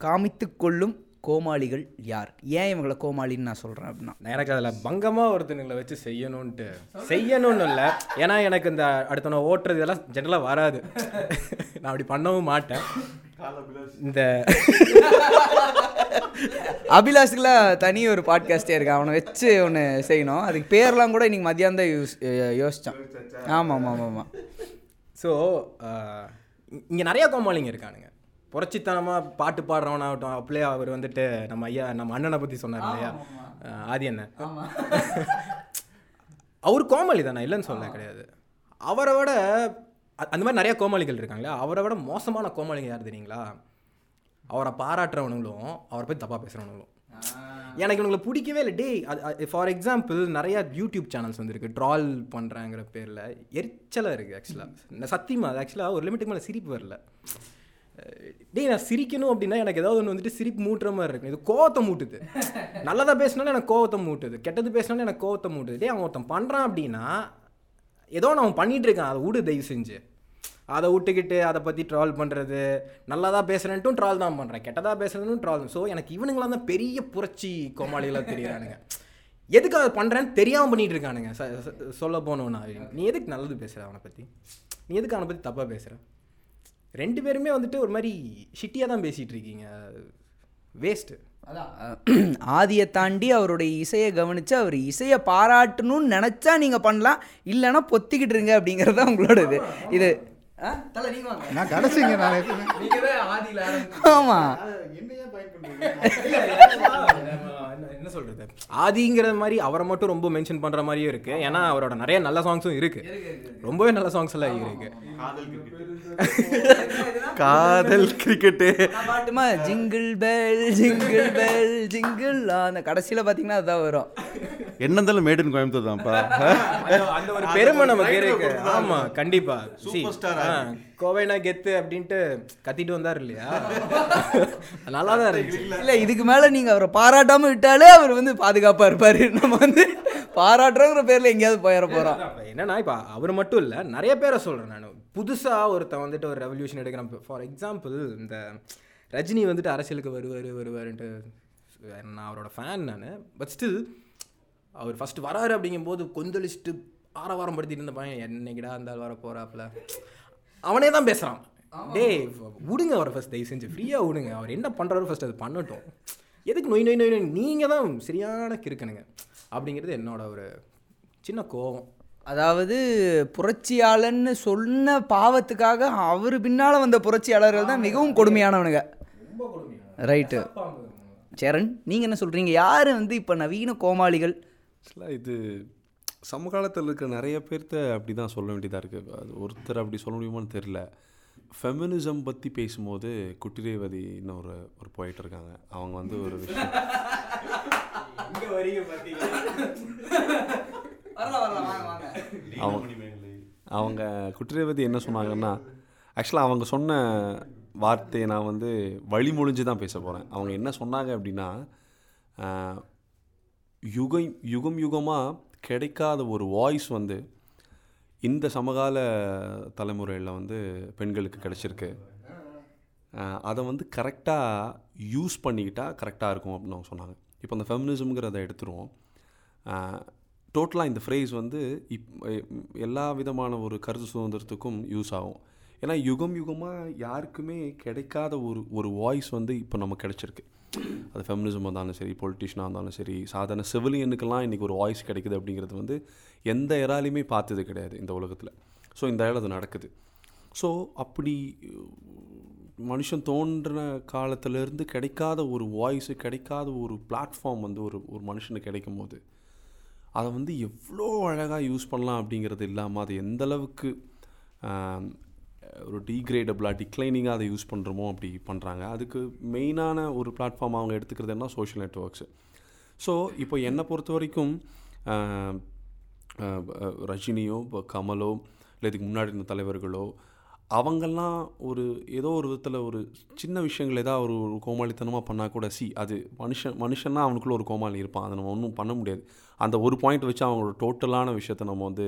காமித்து கொள்ளும் கோமாளிகள் யார்? ஏன் இவங்களை கோமாளின்னு நான் சொல்கிறேன் அப்படின்னா? எனக்கு அதில் பங்கமாக ஒருத்தனுங்களை வச்சு செய்யணும்ன்ட்டு. செய்யணும்னு இல்லை. ஏன்னா எனக்கு இந்த அடுத்த நான் ஓட்டுறது இதெல்லாம் ஜென்ரலாக வராது. நான் அப்படி பண்ணவும் மாட்டேன். இந்த [laughs] அபிலாஷுக்குலாம் தனி ஒரு பாட்காஸ்டே இருக்கு. அவனை வச்சு ஒன்று செய்யணும். அதுக்கு பேர்லாம் கூட இன்னைக்கு மதியானம் தான் யூஸ் யோசித்தான் ஆமாம் ஆமாம் ஆமாம் ஆமாம் ஸோ இங்கே நிறைய கோமாளிங்க இருக்கானுங்க. புரட்சித்தனமாக பாட்டு பாடுறவனாகட்டும் அப்படியே அவர் வந்துட்டு நம்ம ஐயா நம்ம அண்ணனை பற்றி சொன்னார் இல்லையா? ஆதி அண்ணன். [laughs] அவர் கோமாளி தானே இல்லைன்னு சொல்ல கிடையாது. அவரை விட அந்த மாதிரி நிறைய கோமாளிகள் இருக்காங்களா அவரை விட மோசமான கோமாளிங்க யார் தெரியுங்களா? அவரை பாராட்டுறவனுங்களும் அவரை பற்றி தப்பாக பேசுகிறவனுங்களும் எனக்கு இவங்களை பிடிக்கவே இல்லை. டேய் அது ஃபார் எக்ஸாம்பிள் நிறைய யூடியூப் சேனல்ஸ் வந்துருக்கு. ட்ரால் பண்ணுறாங்கிற பேரில். எரிச்சலாக இருக்குது ஆக்சுவலாக சத்தியமாக அது ஆக்சுவலாக ஒரு லிமிட்டுக்கு மேலே சிரிப்பு வரல. டேய் நான் சிரிக்கணும் அப்படின்னா எனக்கு ஏதாவது ஒன்று வந்துட்டு சிரிப்பு மூட்டுற மாதிரி இருக்கும். இது கோவத்தை மூட்டுது. [laughs] நல்லதாக பேசினாலும் எனக்கு கோவத்தை மூட்டுது. கெட்டது பேசினாலும் எனக்கு கோவத்தை மூட்டுது. டேய் அவன் ஒருத்தன் பண்ணுறான் அப்படின்னா ஏதோ நான் அவன் இருக்கேன். அதை விடு தயவு செஞ்சு. அதை விட்டுக்கிட்டு அதை பற்றி ட்ரால் பண்ணுறது நல்லதாக பேசுகிறேன்ட்டும் ட்ரால் தான் பண்ணுறேன் கெட்டதாக பேசுகிறேன்னும் ட்ரால் ஸோ எனக்கு இவனுங்களாம் தான் பெரிய புரட்சி கோமாளிகளாக தெரியுறானுங்க. எதுக்கு அதை பண்ணுறேன்னு தெரியாமல் பண்ணிகிட்டு இருக்கானுங்க. ச- சொல்ல போனோன்னா நீ எதுக்கு நல்லது பேசுகிற அவனை பற்றி நீ எதுக்கு அவனை பற்றி தப்பாக பேசுகிற ரெண்டு பேருமே வந்துட்டு ஒரு மாதிரி ஷிட்டியாக தான் பேசிகிட்டு இருக்கீங்க. வேஸ்ட்டு [clears throat] ஆதியை தாண்டி அவருடைய இசையை கவனித்து அவர் இசையை பாராட்டணும்னு நினச்சா நீங்கள் பண்ணலாம் இல்லைன்னா பொத்திக்கிட்டு இருங்க அப்படிங்கிறது தான் உங்களோட இது. இது நான் கடைசிங்க என்ன சொல்றது? ஆதிங்கிற மாதிரி அவரை மட்டும் ரொம்ப மென்ஷன் பண்ற மாதிரியும் இருக்கு. ஏன்னா அவரோட நிறைய நல்ல சாங்ஸும் இருக்கு. ரொம்பவே நல்ல சாங்ஸ் எல்லாம் இருக்கு. காதல் கிரிக்கெட்டு நான் பாட்டுமா jingle bell jingle bell jingle அந்த கடைசியில் பார்த்தீங்கன்னா அதுதான் வரும். என்ன இருந்தாலும் மேட் இன் கோயம்புத்தூர் தான்ப்பா அந்த- ஒரு பெருமை நமக்கு இருக்கு ஆமா கண்டிப்பா. Star ஆ, கோவைனா கெத்து அப்படின்ட்டு கத்திட்டு வந்தார் இல்லையா? [laughs] நல்லா தான் இருந்துச்சு. இல்லை. இதுக்கு மேலே நீங்கள் அவரை பாராட்டாமல் விட்டாலே அவர் வந்து பாதுகாப்பாக இருப்பார். நம்ம வந்து பாராட்டுறோங்கிற பேரில் எங்கேயாவது போயிட போகிறோம் என்னன்னா இப்போ அவர் மட்டும் இல்லை நிறைய பேரை சொல்கிறேன் நான். புதுசாக ஒருத்தன் வந்துட்டு ஒரு ரெவல்யூஷன் எடுக்கிறான் ஃபார் எக்ஸாம்பிள் இந்த ரஜினி வந்துட்டு அரசியலுக்கு வருவார் வருவாருன்ட்டு நான் அவரோட ஃபேன் நான். பட் ஸ்டில் அவர் ஃபர்ஸ்ட் வராரு அப்படிங்கும்போது கொந்தளிச்சுட்டு ஆரவாரம் படுத்திட்டு இருந்த பையன் என்னைக்கிடா இருந்தாலும் வர போறாப்புல அவனே தான் பேசுகிறான் டேய் விடுங்க அவரை ஃபர்ஸ்ட் தயவு செஞ்சு ஃப்ரீயாக விடுங்க அவர் என்ன பண்ணுறாரு ஃபர்ஸ்ட் அது பண்ணட்டும். எதுக்கு நொய் நொய் நொய் நொய் நீங்கள் தான் சரியான கிறுக்கணுங்க அப்படிங்கிறது என்னோட ஒரு சின்ன கோவம் அதாவது புரட்சியாளன்னு சொன்ன பாவத்துக்காக அவர் பின்னால் வந்த புரட்சியாளர்கள் தான் மிகவும் கொடுமையானவனுங்க. ரைட்டு சரண் நீங்கள் என்ன சொல்கிறீங்க யார் வந்து இப்போ நவீன கோமாளிகள்? இது சமகாலத்தில் இருக்க நிறைய பேர்த்த அப்படி தான் சொல்ல வேண்டியதாக இருக்குது அது ஒருத்தர் அப்படி சொல்ல முடியுமான்னு தெரில ஃபெமினிசம் பற்றி பேசும்போது குட்டிரேவதின்னு ஒரு ஒரு போயிட்டு இருக்காங்க. அவங்க வந்து ஒரு விஷயம். அவங்க அவங்க குற்றவாதி என்ன சொன்னாங்கன்னா ஆக்சுவலாக அவங்க சொன்ன வார்த்தையை நான் வந்து வழிமொழிஞ்சு தான் பேச போகிறேன் அவங்க என்ன சொன்னாங்க அப்படின்னா யுகம் யுகம் யுகமாக கிடைக்காத ஒரு வாய்ஸ் வந்து இந்த சமகால தலைமுறையில் வந்து பெண்களுக்கு கிடச்சிருக்கு. அதை வந்து கரெக்டாக யூஸ் பண்ணிக்கிட்டால் கரெக்டாக இருக்கும் அப்படின்னு அவங்க சொன்னாங்க. இப்போ அந்த ஃபெமினிசம்ங்கிறத எடுத்துருவோம். டோட்டலாக இந்த ஃப்ரேஸ் வந்து இப் எல்லா விதமான ஒரு கருத்து சுதந்திரத்துக்கும் யூஸ் ஆகும். ஏன்னா யுகம் யுகமாக யாருக்குமே கிடைக்காத ஒரு ஒரு வாய்ஸ் வந்து இப்போ நமக்கு கிடச்சிருக்கு. அது ஃபெமினிசமாக இருந்தாலும் சரி பொலிட்டிஷனாக இருந்தாலும் சரி சாதாரண சிவிலியனுக்கெல்லாம் இன்றைக்கி ஒரு வாய்ஸ் கிடைக்குது அப்படிங்கிறது வந்து எந்த இறாலையுமே பார்த்தது கிடையாது இந்த உலகத்தில். ஸோ இந்த இடம் அது நடக்குது. ஸோ அப்படி மனுஷன் தோன்றின காலத்திலேருந்து கிடைக்காத ஒரு வாய்ஸு கிடைக்காத ஒரு பிளாட்ஃபார்ம் வந்து ஒரு ஒரு மனுஷனுக்கு கிடைக்கும் போது அதை வந்து எவ்வளோ அழகாக யூஸ் பண்ணலாம் அப்படிங்கிறது இல்லாமல் அது எந்தளவுக்கு ஒரு டீக்ரேடபிளாக டிக்ளைனிங்காக அதை யூஸ் பண்ணுறோமோ அப்படி பண்ணுறாங்க அதுக்கு மெயினான ஒரு பிளாட்ஃபார்ம் அவங்க எடுத்துக்கிறது என்ன சோஷியல் நெட்ஒர்க்ஸு ஸோ இப்போ என்னை பொறுத்த வரைக்கும் ரஜினியோ இப்போ கமலோ இல்லை இதுக்கு முன்னாடி இருந்த தலைவர்களோ அவங்கெல்லாம் ஒரு ஏதோ ஒரு விதத்தில் ஒரு சின்ன விஷயங்கள் ஏதாவது ஒரு ஒரு கோமாளித்தனமாக பண்ணால் கூட சி அது மனுஷன் மனுஷன்னா அவனுக்குள்ளே ஒரு கோமாளி இருப்பான். அதை நம்ம ஒன்றும் பண்ண முடியாது. அந்த ஒரு பாயிண்ட் வச்சு அவங்களோட டோட்டலான விஷயத்தை நம்ம வந்து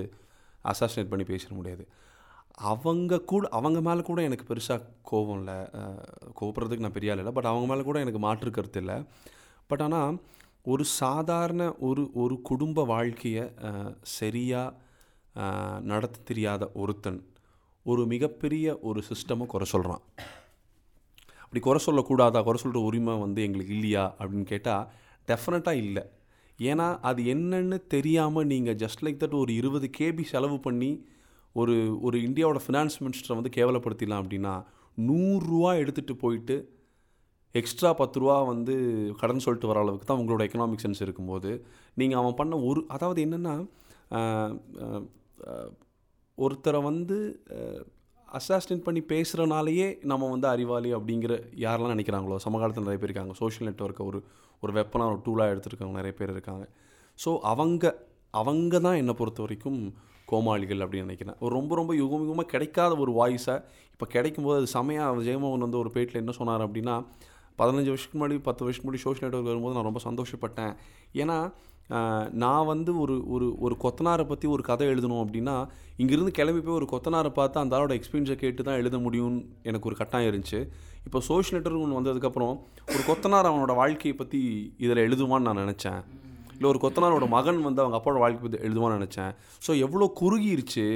அசாசினேட் பண்ணி பேசிட முடியாது. அவங்க கூட அவங்க மேலே கூட எனக்கு பெருசாக கோபம் இல்லை. கோபுறதுக்கு நான் பெரிய ஆள் இல்லை. பட் அவங்க மேலே கூட எனக்கு மாற்று கருத்து இல்லை. பட் ஆனால் ஒரு சாதாரண ஒரு ஒரு குடும்ப வாழ்க்கையை சரியாக நடத்த தெரியாத ஒருத்தன் ஒரு மிகப்பெரிய ஒரு சிஸ்டமை குறை சொல்கிறான் அப்படி குறை சொல்லக்கூடாதா? குறை சொல்கிற உரிமை வந்து எங்களுக்கு இல்லையா? அப்படின்னு கேட்டால் டெஃபினட்டாக இல்லை. ஏன்னா அது என்னன்னு தெரியாமல் நீங்கள் ஜஸ்ட் லைக் தட் ஒரு இருபது கேபி செலவு பண்ணி ஒரு ஒரு இந்தியாவோட ஃபினான்ஸ் மினிஸ்டரை வந்து கேவலப்படுத்திடலாம் அப்படின்னா நூறுரூவா எடுத்துகிட்டு போயிட்டு எக்ஸ்ட்ரா பத்து ரூபா வந்து கடன் சொல்லிட்டு வர அளவுக்கு தான் உங்களோட எக்கனாமிக் சென்ஸ் இருக்கும்போது நீங்கள் அவன் பண்ண ஒரு அதாவது என்னென்னா ஒருத்தரை வந்து அசாஸ்டின் பண்ணி பேசுகிறனாலேயே நம்ம வந்து அறிவாளி அப்படிங்கிற யாரெல்லாம் நினைக்கிறாங்களோ சமகாலத்தில் நிறைய பேர் இருக்காங்க. சோஷியல் நெட்ஒர்க்கை ஒரு ஒரு வெப்பனாக ஒரு டூலாக எடுத்துருக்கவங்க நிறைய பேர் இருக்காங்க. ஸோ அவங்க அவங்க தான் என்னை பொறுத்த வரைக்கும் கோமாளிகள் அப்படின்னு நினைக்கிறேன். ஒரு ரொம்ப ரொம்ப யுகம் யுகமாக கிடைக்காத ஒரு வாய்ஸை இப்போ கிடைக்கும்போது அது செமையாக ஜெயமோகன் வந்து ஒரு பேட்டில் என்ன சொன்னார் அப்படின்னா பதினஞ்சு வருஷத்துக்கு முன்னாடி பத்து வருஷத்துக்கு முன்னாடி சோஷியல் நெட்ஒர்க் வரும்போது நான் ரொம்ப சந்தோஷப்பட்டேன். ஏன்னா நான் வந்து ஒரு ஒரு ஒரு கொத்தனாரை பற்றி ஒரு கதை எழுதணும் அப்படின்னா இங்கேருந்து கிளம்பி போய் ஒரு கொத்தனாரை பார்த்து அந்த ஆளோட எக்ஸ்பீரியன்ஸை கேட்டு தான் எழுத முடியும்னு எனக்கு ஒரு கட்டாயம் இருந்துச்சு. இப்போ சோஷியல் நெட்ஒர்க் ஒன்று வந்ததுக்கப்புறம் ஒரு கொத்தனார் அவனோட வாழ்க்கையை பற்றி இதில் எழுதுவான்னு நான் நினச்சேன். இல்லை ஒரு கொத்தனாரோட மகன் வந்து அவங்க அப்பாவோட வாழ்க்கை பற்றி எழுதுவான்னு நினச்சேன். ஸோ எவ்வளோ குறுகிருச்சு.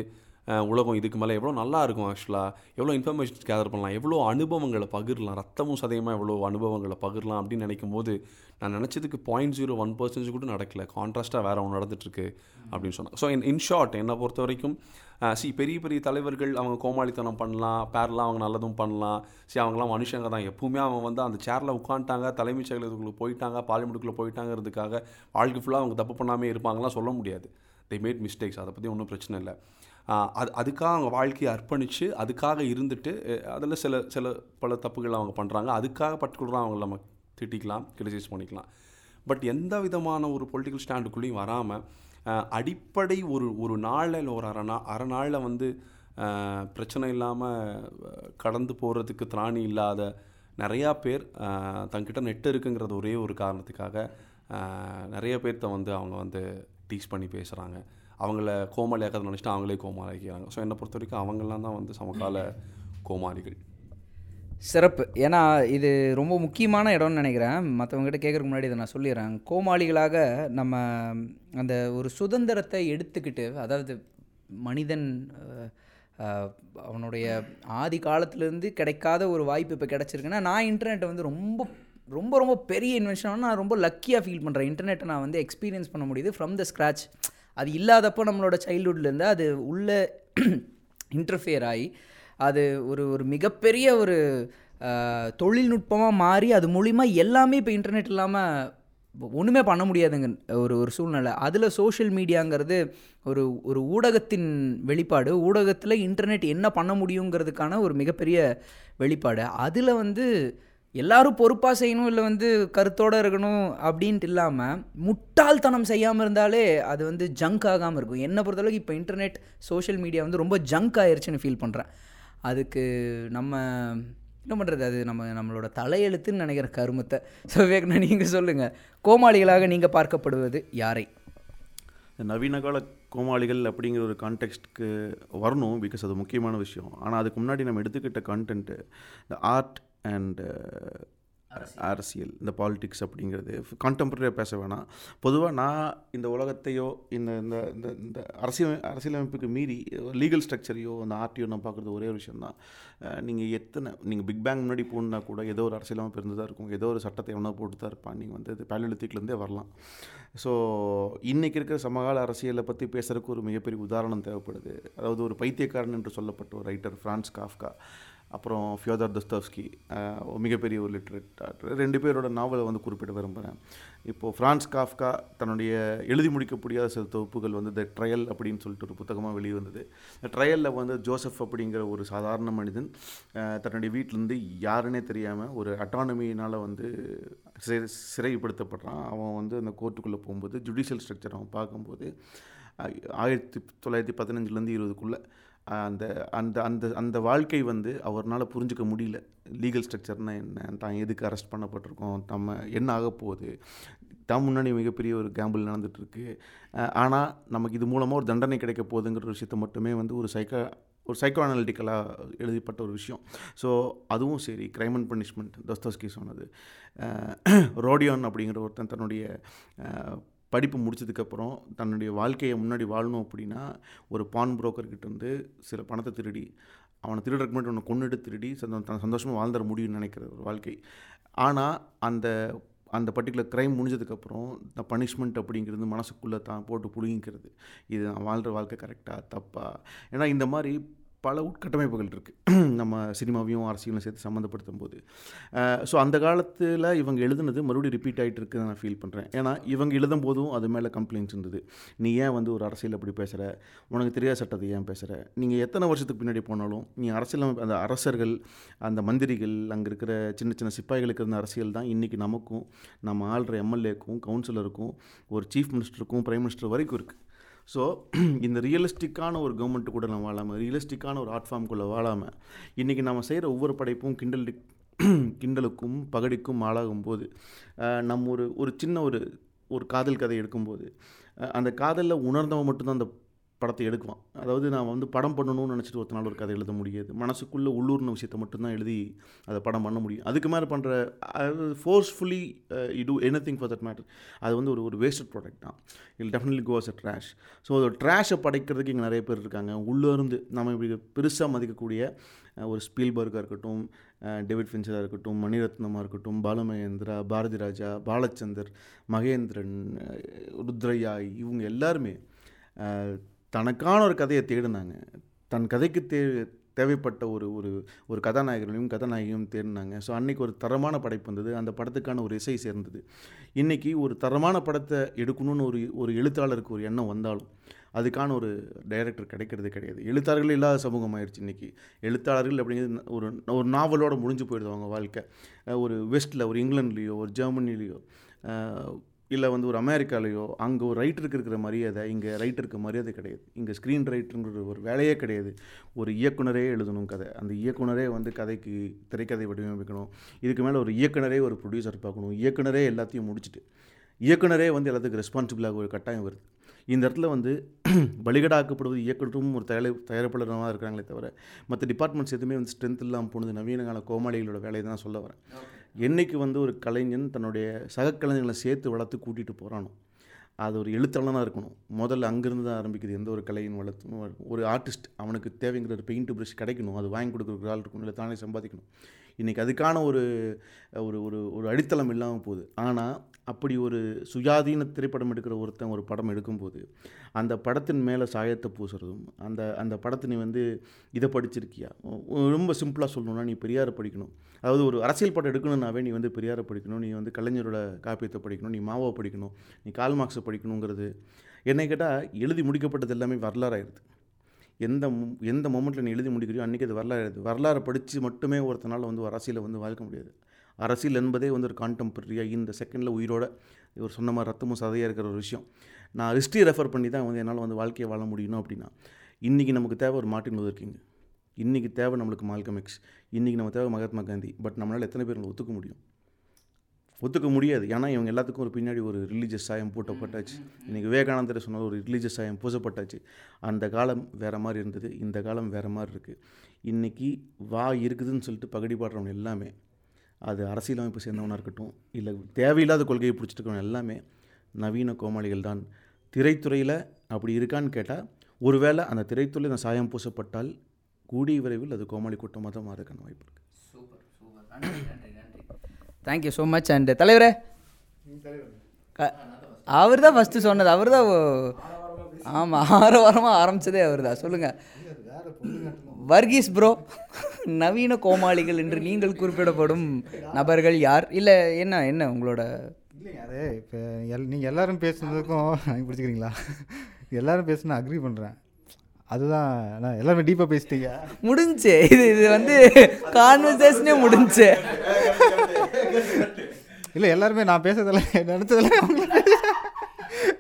உலகம் இதுக்கு மேலே எவ்வளோ நல்லா இருக்கும் ஆக்சுவலாக எவ்வளோ இன்ஃபர்மேஷன் கேதர் பண்ணலாம். எவ்வளோ அனுபவங்களை பகிரலாம். ரத்தமும் சதயமாக எவ்வளோ அனுபவங்களை பகிரலாம் அப்படின்னு நினைக்கும் போது நான் நினச்சதுக்கு பாயிண்ட் ஜீரோ ஒன் பர்சன்டேஜ் கூட நடக்கல. கான்ட்ராஸ்ட்டாக வேறு ஒன்று நடந்துட்டுருக்கு அப்படின்னு சொன்னாங்க. ஸோ இன் இன் ஷார்ட் என்னை பொறுத்த வரைக்கும் சி பெரிய பெரிய தலைவர்கள் அவங்க கோமாளித்தனம் பண்ணலாம் பேரெலாம் அவங்க நல்லதும் பண்ணலாம். சி அவங்களாம் மனுஷங்க தான். எப்பவுமே அவங்க வந்து அந்த சேரில் உட்காந்துட்டாங்க தலைமைச் செயலகத்துக்குள்ளே போயிட்டாங்க பார்லிமெண்ட்டுக்குள்ளே போயிட்டாங்கிறதுக்காக வாழ்க்கை ஃபுல்லாக அவங்க தப்பு பண்ணாமே இருப்பாங்கலாம் சொல்ல முடியாது. தே மேட் மிஸ்டேக்ஸ் அதை பற்றி ஒன்றும் பிரச்சனை இல்லை. அது அதுக்காக அவங்க வாழ்க்கையை அர்ப்பணித்து அதுக்காக இருந்துட்டு அதில் சில சில பல தப்புகள் அவங்க பண்ணுறாங்க அதுக்காக பர்டிகுலராக அவங்கள நம்ம திட்டிக்கலாம் கிரிட்டிசைஸ் பண்ணிக்கலாம். பட் எந்த விதமான ஒரு பொலிட்டிக்கல் ஸ்டாண்டுக்குள்ளேயும் வராமல் அடிப்படை ஒரு ஒரு நாளில் ஒரு அரை நா அரை நாளில் வந்து பிரச்சனை இல்லாமல் கடந்து போகிறதுக்கு திராணி இல்லாத நிறையா பேர் தங்கிட்ட நெட் இருக்குங்கிறது ஒரே ஒரு காரணத்துக்காக நிறைய பேர்த்த வந்து அவங்க வந்து டீச் பண்ணி பேசுகிறாங்க அவங்கள கோமாளியாக்கிறத நினச்சிட்டு அவங்களே கோமாளிக்கிறாங்க ஸோ என்னை பொறுத்த வரைக்கும் அவங்களாம் தான் வந்து சமகால கோமாளிகள். சிறப்பு. ஏன்னா இது ரொம்ப முக்கியமான இடம்னு நினைக்கிறேன். மற்றவங்ககிட்ட கேட்குறக்கு முன்னாடி இதை நான் சொல்லிடுறேன். கோமாளிகளாக நம்ம அந்த ஒரு சுதந்திரத்தை எடுத்துக்கிட்டு அதாவது மனிதன் அவனுடைய ஆதி காலத்துலேருந்து கிடைக்காத ஒரு வாய்ப்பு இப்போ கிடச்சிருக்குன்னா நான் இன்டர்நெட்டை வந்து ரொம்ப ரொம்ப ரொம்ப பெரிய இன்வென்ஷனாக நான் ரொம்ப லக்கியாக ஃபீல் பண்ணுறேன் இன்டர்நெட்டை நான் வந்து எக்ஸ்பீரியன்ஸ் பண்ண முடியுது ஃப்ரம் த ஸ்க்ராச் அது இல்லாதப்போ நம்மளோட சைல்ட்ஹுட்லேருந்து அது உள்ளே இன்டர்ஃபியர் ஆகி அது ஒரு ஒரு மிகப்பெரிய ஒரு தொழில்நுட்பமாக மாறி அது மூலிமா எல்லாமே இப்போ இன்டர்நெட் இல்லாமல் ஒன்றுமே பண்ண முடியாதுங்க ஒரு ஒரு சூழ்நிலை. அதில் சோஷியல் மீடியாங்கிறது ஒரு ஒரு ஊடகத்தின் வெளிப்பாடு. ஊடகத்தில் இன்டர்நெட் என்ன பண்ண முடியுங்கிறதுக்கான ஒரு மிகப்பெரிய வெளிப்பாடு. அதில் வந்து எல்லாரும் பொறுப்பாக செய்யணும் இல்லை வந்து கருத்தோடு இருக்கணும் அப்படின்ட்டு இல்லாமல் முட்டாள்தனம் செய்யாமல் இருந்தாலே அது வந்து ஜங்க் ஆகாமல் இருக்கும். என்னை பொறுத்தளவுக்கு இப்போ இன்டர்நெட் சோஷியல் மீடியா வந்து ரொம்ப ஜங்க் ஆயிடுச்சுன்னு ஃபீல் பண்ணுறேன் அதுக்கு நம்ம என்ன பண்ணுறது அது நம்ம நம்மளோட தலையெழுத்துன்னு நினைக்கிற கருமத்தை. ஸோ விவேக்னா நீங்கள் சொல்லுங்கள் கோமாளிகளாக நீங்கள் பார்க்கப்படுவது யாரை? நவீன கால கோமாளிகள் அப்படிங்கிற ஒரு கான்டெக்ட்க்கு வரணும் பிகாஸ் அது முக்கியமான விஷயம். ஆனால் அதுக்கு முன்னாடி நம்ம எடுத்துக்கிட்ட கான்டென்ட்டு இந்த ஆர்ட் அண்ட் அரசியல். இந்த பாலிடிக்ஸ் அப்படிங்கிறது. கான்டெம்பரரியாக பேச வேணாம். பொதுவாக நான் இந்த உலகத்தையோ இந்த இந்த இந்த இந்த அரசியல் அரசியலமைப்புக்கு மீறி லீகல் ஸ்ட்ரக்சரையோ அந்த ஆர்டியோ நான் பார்க்குறது ஒரே ஒரு விஷயம் தான். நீங்கள் எத்தனை நீங்கள் பிக் பேங் முன்னாடி போகணுன்னா கூட ஏதோ ஒரு அரசியலமைப்பு இருந்து தான் இருக்கும். ஏதோ ஒரு சட்டத்தை எவனா போட்டு தான் இருப்பான். நீங்கள் வந்து இது பேலலித்திக்லேருந்தே வரலாம். ஸோ இன்றைக்கி இருக்கிற சமகால அரசியலை பற்றி பேசுகிறதுக்கு ஒரு மிகப்பெரிய உதாரணம் தேவைப்படுது. அதாவது ஒரு பைத்தியக்காரன் என்று சொல்லப்பட்ட ஒரு ரைட்டர் ஃப்ரான்ஸ் காஃப்கா அப்புறம் ஃபியோதர் தஸ்தவ்ஸ்கி மிகப்பெரிய ஒரு லிட்ரேட்டர் ரெண்டு பேரோட நாவலை வந்து குறிப்பிட விரும்புகிறேன் இப்போது ஃப்ரான்ஸ் காஃப்கா தன்னுடைய எழுதி முடிக்க முடியாத சில தொகுப்புகள் வந்து த ட்ரையல் அப்படின்னு சொல்லிட்டு ஒரு புத்தகமாக வெளிவந்தது. இந்த ட்ரையலில் வந்து ஜோசப் அப்படிங்கிற ஒரு சாதாரண மனிதன் தன்னுடைய வீட்டிலேருந்து யாருன்னே தெரியாமல் ஒரு அட்டானமியினால் வந்து சிறை சிறைப்படுத்தப்படுறான். அவன் வந்து அந்த கோர்ட்டுக்குள்ளே போகும்போது ஜுடிஷியல் ஸ்ட்ரக்சர் அவன் பார்க்கும்போது ஆயிரத்தி தொள்ளாயிரத்தி பதினஞ்சுலேருந்து இருபதுக்குள்ளே அந்த அந்த அந்த அந்த வாழ்க்கை வந்து அவர்னால் புரிஞ்சுக்க முடியல. லீகல் ஸ்ட்ரக்சர்னா என்ன? தான் எதுக்கு அரெஸ்ட் பண்ணப்பட்டிருக்கோம்? நம்ம என்ன ஆக போகுது? தான் முன்னாடி மிகப்பெரிய ஒரு கேம்பிள் நடந்துகிட்ருக்கு ஆனால் நமக்கு இது மூலமாக ஒரு தண்டனை கிடைக்க போகுதுங்கிற விஷயத்தை மட்டுமே வந்து ஒரு சைக்கா ஒரு சைக்கோ அனாலிட்டிக்கலாக எழுதப்பட்ட ஒரு விஷயம். ஸோ அதுவும் சரி கிரைம் அண்ட் பனிஷ்மெண்ட் தஸ்தஸ்கி சொன்னது. ரோடியான் [clears throat] அப்படிங்கிற ஒருத்தன் தன்னுடைய படிப்பு முடிச்சதுக்கப்புறம் தன்னுடைய வாழ்க்கையை முன்னாடி வாழணும் அப்படின்னா ஒரு பான் புரோக்கர்கிட்ட இருந்து சில பணத்தை திருடி அவனை திருடுறக்கு முன்னாடி ஒன்று கொண்டுட்டு திருடி சந்தோ- சந்தோஷமாக வாழ்ந்துட முடியும்னு நினைக்கிற ஒரு வாழ்க்கை. ஆனால் அந்த அந்த பர்டிகுலர் க்ரைம் முடிஞ்சதுக்கப்புறம் இந்த பனிஷ்மெண்ட் அப்படிங்கிறது மனசுக்குள்ளே தான் போட்டு புழுங்கிக்கிறது. இது நான் வாழ்கிற வாழ்க்கை கரெக்டாக தப்பா? ஏன்னா இந்த மாதிரி பல உட்கட்டமைப்புகள் இருக்குது நம்ம சினிமாவையும் அரசியலும் சேர்த்து சம்மந்தப்படுத்தும் போது ஸோ அந்த காலத்தில் இவங்க எழுதுனது மறுபடியும் ரிப்பீட் ஆகிட்டு இருக்குன்னு நான் ஃபீல் பண்ணுறேன் ஏன்னா இவங்க எழுதும் போதும் அது மேலே கம்ப்ளைண்ட்ஸ் இருந்தது. நீ ஏன் வந்து ஒரு அரசியல் அப்படி பேசுகிற உனக்கு தெரியாத சட்டத்தை ஏன் பேசுகிற நீங்கள் எத்தனை வருஷத்துக்கு பின்னாடி போனாலும் நீ அரசியல் அந்த அரசர்கள் அந்த மந்திரிகள் அங்கே இருக்கிற சின்ன சின்ன சிப்பாய்களுக்கு இருந்த அரசியல் தான் இன்றைக்கி நமக்கும் நம்ம ஆள்ற எம்எல்ஏக்கும் கவுன்சிலருக்கும் ஒரு சீஃப் மினிஸ்டருக்கும் பிரைம் மினிஸ்டர் வரைக்கும் இருக்குது ஸோ [clears throat] இந்த ரியலிஸ்டிக்கான ஒரு கவர்மெண்ட்டு கூட நம்ம வாழாமல் ரியலிஸ்டிக்கான ஒரு ஆர்ட் ஃபார்ம்குள்ளே வாழாமல் இன்றைக்கி நம்ம செய்கிற ஒவ்வொரு படைப்பும் கிண்டல் கிண்டலுக்கும் [clears throat] பகடிக்கும் ஆளாகும் போது நம்ம ஒரு ஒரு சின்ன ஒரு ஒரு காதல் கதை எடுக்கும்போது அந்த காதலில் உணர்ந்தவன் மட்டும்தான் அந்த படத்தை எடுக்குவான். அதாவது நான் வந்து படம் பண்ணணும்னு நினச்சிட்டு ஒருத்தனால நாள் ஒரு கதை எழுத முடியாது. மனசுக்குள்ளே உள்ளூர்ன விஷயத்தை மட்டும்தான் எழுதி அதை படம் பண்ண முடியும். அதுக்கு மேலே பண்ணுற அதாவது forcefully you do anything for that matter அது வந்து ஒரு ஒரு வேஸ்டட் ப்ராடக்ட் தான். Will definitely goes a trash so அதோட ட்ராஷை படைக்கிறதுக்கு இங்கே நிறைய பேர் இருக்காங்க. உள்ளே இருந்து நம்ம இப்படி பெருசாக மதிக்கக்கூடிய ஒரு ஸ்பீல்பர்காக இருக்கட்டும் டேவிட் ஃபின்ச்சராக இருக்கட்டும் மணிரத்னமாக இருக்கட்டும் பாலுமகேந்திரா பாரதி ராஜா பாலச்சந்தர் மகேந்திரன் ருத்ரையா இவங்க எல்லாருமே தனக்கான ஒரு கதையை தேடினாங்க. தன் கதைக்கு தே தேவைப்பட்ட ஒரு ஒரு ஒரு கதாநாயகர்களையும் கதாநாயகியும் தேடினாங்க. ஸோ அன்றைக்கி ஒரு தரமான படைப்பு வந்தது. அந்த படத்துக்கான ஒரு இசை சேர்ந்தது. இன்றைக்கி ஒரு தரமான படத்தை எடுக்கணும்னு ஒரு ஒரு எழுத்தாளருக்கு ஒரு எண்ணம் வந்தாலும் அதுக்கான ஒரு டைரக்டர் கிடைக்கிறது கிடையாது. எழுத்தாளர்கள் இல்லாத சமூகம் ஆயிடுச்சு இன்றைக்கி எழுத்தாளர்கள் அப்படிங்கிறது ஒரு ஒரு நாவலோடு முடிஞ்சு போயிடுது அவங்க வாழ்க்கை. ஒரு வெஸ்ட்டில் ஒரு இங்கிலாண்ட்லேயோ ஒரு ஜெர்மனிலேயோ இல்லை வந்து ஒரு அமெரிக்காலேயோ அங்கே ஒரு ரைட்டருக்கு இருக்கிற மரியாதை இங்கே ரைட்டருக்கு மரியாதை கிடையாது. இங்கே ஸ்க்ரீன் ரைட்டருங்கிற ஒரு வேலையே கிடையாது. ஒரு இயக்குனரே எழுதணும் கதை. அந்த இயக்குனரே வந்து கதைக்கு திரைக்கதை வடிவமைக்கணும். இதுக்கு மேலே ஒரு இயக்குனரே ஒரு ப்ரொடியூசர் பார்க்கணும். இயக்குனரே எல்லாத்தையும் முடிச்சுட்டு இயக்குனரே வந்து எல்லாத்துக்கும் ரெஸ்பான்சிபிளாக ஒரு கட்டாயம் வருது. இந்த இடத்துல வந்து [clears throat] பலிகடாக்கப்படுவது இயக்குனரும் ஒரு தயாரி தயாரிப்பாளராக இருக்கிறாங்களே தவிர மற்ற டிபார்ட்மெண்ட்ஸ் எதுவுமே வந்து ஸ்ட்ரென்த் இல்லாமல் போனது நவீன கால கோமாளிகளோட வேலையை தான் சொல்ல வரேன். என்னைக்கு வந்து ஒரு கலைஞன் தன்னுடைய சக கலைஞர்களை சேர்த்து வளர்த்து கூட்டிகிட்டு போகிறானோ அது ஒரு எழுத்தாளனாக இருக்கணும். முதல்ல அங்கேருந்து தான் ஆரம்பிக்குது எந்த ஒரு கலையின் வளர்த்து ஒரு ஆர்டிஸ்ட் அவனுக்கு தேவைங்கிற ஒரு பெயிண்ட் ப்ரஷ் கிடைக்கணும் அது வாங்கி கொடுக்குற ஆள் இருக்கணும் இல்லை தானே சம்பாதிக்கணும். இன்றைக்கி அதுக்கான ஒரு ஒரு ஒரு ஒரு அடித்தளம் இல்லாமல் போகுது. ஆனால் அப்படி ஒரு சுயாதீன திரைப்படம் எடுக்கிற ஒருத்தன் ஒரு படம் எடுக்கும்போது அந்த படத்தின் மேலே சாயத்தை பூசுறதும் அந்த அந்த படத்தை நீ வந்து இதை படிச்சிருக்கியா? ரொம்ப சிம்பிளாக சொல்லணும்னா நீ பெரியாரை படிக்கணும். அதாவது ஒரு அரசியல் படம் எடுக்கணும்னாவே நீ வந்து பெரியாரை படிக்கணும் நீ வந்து கலைஞரோட காப்பியத்தை படிக்கணும் நீ மாவோ படிக்கணும் நீ கால் மார்க்ஸை படிக்கணுங்கிறது. என்னை கேட்டால் எழுதி முடிக்கப்பட்டது எல்லாமே வரலாறாயிருது எந்த எந்த மொமெண்ட்டில் நீ எழுதி முடிக்கிறியோ அன்றைக்கி அது வரலாறு வரலாறு படித்து மட்டுமே ஒருத்தனால் வந்து ஒரு அரசியலை வந்து வாழ்க்க முடியாது. அரசியல் என்பதே வந்து ஒரு கான்டெம்பரரியாக இந்த செகண்டில் உயிரோட இவர் சொன்ன மாதிரி ரத்தமும் சதையாக இருக்கிற ஒரு விஷயம். நான் ஹிஸ்ட்ரி ரெஃபர் பண்ணி தான் வந்து என்னால் வந்து வாழ்க்கையை வாழ முடியணும் அப்படின்னா இன்றைக்கி நமக்கு தேவை ஒரு மார்ட்டின் லூதர் கிங். இன்றைக்கி தேவை நம்மளுக்கு மால்கம் எக்ஸ். இன்றைக்கி நம்ம தேவை மகாத்மா காந்தி. பட் நம்மளால் எத்தனை பேர் ஒத்துக்க முடியும்? ஒத்துக்க முடியாது. ஏன்னா இவங்க எல்லாத்துக்கும் ஒரு பின்னாடி ஒரு ரிலீஜியஸ் சாயம் பூட்டப்பட்டாச்சு. இன்றைக்கி விவேகானந்தர் சொன்ன ஒரு ரிலீஜியஸ் சாயம் பூசப்பட்டாச்சு. அந்த காலம் வேறு மாதிரி இருந்தது. இந்த காலம் வேறு மாதிரி இருக்குது இன்றைக்கி வா இருக்குதுன்னு சொல்லிட்டு பகடி பாடுறவங்க எல்லாமே அது அரசியலமைப்பு சேர்ந்தவனாக இருக்கட்டும் இல்லை தேவையில்லாத கொள்கையை பிடிச்சிட்டு எல்லாமே நவீன கோமாளிகள் தான். திரைத்துறையில் அப்படி இருக்கான்னு கேட்டால் ஒருவேளை அந்த திரைத்துறையில் அந்த சாயம் பூசப்பட்டால் கூடிய விரைவில் அது கோமாளி கூட்டமாக தான் மாறதுக்கான வாய்ப்பு இருக்குது சூப்பர் சூப்பர். நன்றி நன்றி நன்றி. தேங்க்யூ ஸோ மச் அண்ட் தலைவரே அவர் தான் ஃபஸ்ட்டு சொன்னது அவர் தான் ஆமாம் ஆறு வாரமாக ஆரம்பிச்சதே அவர் தான் சொல்லுங்கள் வர்கீஸ் ப்ரோ நவீன கோமாளிகள் என்று நீங்கள் குறிப்பிடப்படும் நபர்கள் யார்? இல்லை என்ன என்ன உங்களோட? இல்லைங்க அது இப்போ எல் நீங்கள் எல்லாரும் பேசுனதுக்கும் [laughs] பிடிச்சிக்கிறீங்களா எல்லாரும் பேசுனா அக்ரி பண்ணுறேன் அதுதான் நான் எல்லாருமே டீப்பாக பேசிட்டீங்க. முடிஞ்சு. இது இது வந்து கான்வர்சேஷனே முடிஞ்சு. இல்லை எல்லாருமே நான் பேசுறதெல்லாம் நினச்சதெல்லாம்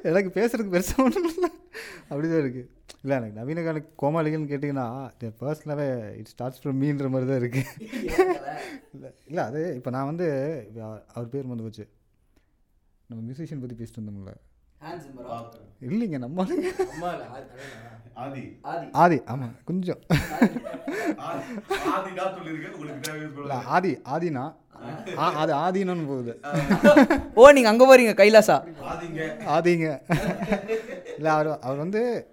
எனக்கு பேசுறதுக்கு பெருசாக ஒன்றும் இல்லை. அப்படி தான் இருக்குது இல்லை எனக்கு நவீன கால கோமாளிகள்னு கேட்டிங்கன்னா பர்சனலாகவே இட் ஸ்டார்ட்ஸ் ஃப்ரம் மீன்ற மாதிரி தான் இருக்குது [laughs] இல்லை இல்லை அது இப்போ நான் வந்து அவர் பேர் வந்து போச்சு. நம்ம மியூசிஷியன் பற்றி பேசிட்டு இருந்தோம்ல இல்லைங்க நம்ம. ஆதி ஆதி. ஆமாம் கொஞ்சம். இல்லை ஆதி ஆதினா? ஆ- அது ஆதீனம்னு போகுது. ஓ நீங்கள் அங்கே போறீங்க கைலாசா? ஆதிங்க. இல்லை அவர் அவர் வந்து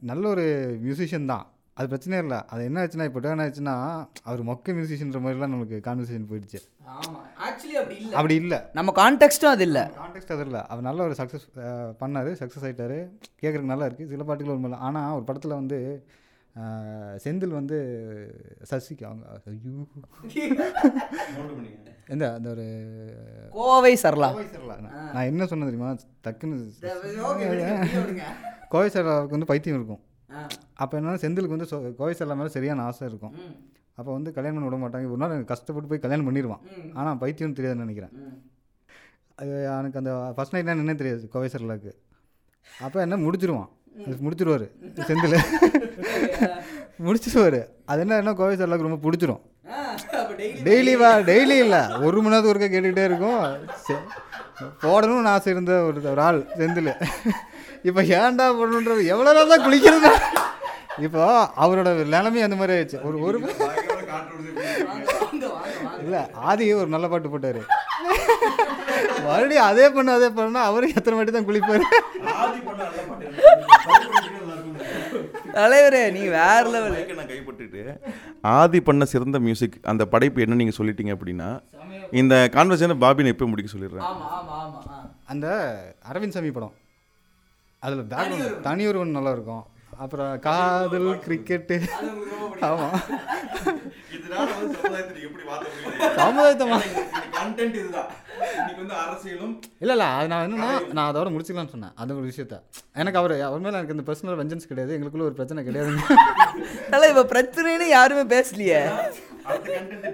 நல்ல ஒரு மியூசிஷியன் தான். அது பிரச்சனையே இல்லை. அது என்ன ஆச்சுன்னா இப்போ என்ன ஆச்சுன்னா அவர் மொக்க மியூசிஷியன்ற மாதிரிலாம் நம்மளுக்கு கான்வர்சேஷன் போயிடுச்சு. ஆமாம் ஆக்சுவலி அப்படி இல்லை. அப்படி இல்லை. நம்ம கான்டெக்ஸ்ட்டும் அது இல்லை. கான்டெக்ட் அது இல்லை. அவர் நல்ல ஒரு சக்ஸஸ் பண்ணார். சக்ஸஸ் ஆகிட்டார் கேட்குறதுக்கு நல்லா இருக்குது சில பாட்டுகள் ஒரு ஆனால் ஒரு படத்தில் வந்து செந்தில் வந்து சசிக்கு அவங்க ஐயோ. எந்த? அந்த ஒரு கோவை சரலா கோவை சரளா. நான் நான் என்ன சொன்னேன் தெரியுமா? டக்குன்னு கோவை சரளாவுக்கு வந்து பைத்தியம் இருக்கும். அப்போ என்னன்னா செந்திலுக்கு வந்து சொ- கோவை சரளா மேலே சரியான ஆசை இருக்கும். அப்போ வந்து கல்யாணம் பண்ண விட மாட்டாங்க. ஒரு நாள் எனக்கு கஷ்டப்பட்டு போய் கல்யாணம் பண்ணிடுவான் ஆனால் பைத்தியம்னு தெரியாதுன்னு நினைக்கிறேன். அது எனக்கு அந்த ஃபஸ்ட் நைட் என்னன்னே தெரியாது கோவை சரளாக்கு அப்போ என்ன முடிச்சிருவான். முடிச்சிருவாரு. செந்தில். [laughs] முடிச்சிருவாரு. அது என்ன என்ன கோவை சரளாக்கு ரொம்ப பிடிச்சிரும். டெய்லி வா டெய்லி இல்லை. ஒரு மணி நேரத்துக்கு ஒருக்கா கேட்டுக்கிட்டே இருக்கும். சே- போடணும்னு ஆசை இருந்த ஒரு ஒரு ஆள் செந்தில். இப்போ ஏன்டா போடணுன்ற எவ்வளோ நாள் தான் குளிக்கிறது? இப்போ அவரோட நிலைமை அந்த மாதிரி ஆயிடுச்சு. ஒரு ஒரு இல்லை ஆதி ஒரு நல்ல பாட்டு போட்டார். மறுபடியும் அதே பண்ண அதே பண்ணா அவரு எத்தனை வாட்டி தான் குளிப்பார்? தலைவரே நீ வேற லெவல் நான் கைப்பற்றிட்டு ஆதி பண்ண சிறந்த மியூசிக் அந்த படைப்பு என்ன நீங்கள் சொல்லிட்டீங்க அப்படின்னா இந்த கான்வர்சேஷனை பாபினை எப்போ முடிக்க சொல்லிடுறேன். ஆமா ஆமா ஆமா ஆ. அந்த அரவிந்த் சாமி படம். அதில் பேக்ரவுண்ட் தனி ஒருவன் நல்லா இருக்கும் அப்புறம் காதல் கிரிக்கெட்டு ஆமாம் சமுதாயத்தமா இல்லை இல்லை அது நான் என்னன்னா நான் அதோட முடிச்சுக்கலாம்னு சொன்னேன். அந்த ஒரு விஷயத்த. எனக்கு அவர் அவர் மேலே எனக்கு இந்த பர்சனல் வெஞ்சன்ஸ் கிடையாது. எங்களுக்குள்ள ஒரு பிரச்சனை கிடையாதுங்க [laughs] தலை இப்ப பிரச்சனைன்னு யாருமே பேசலையே.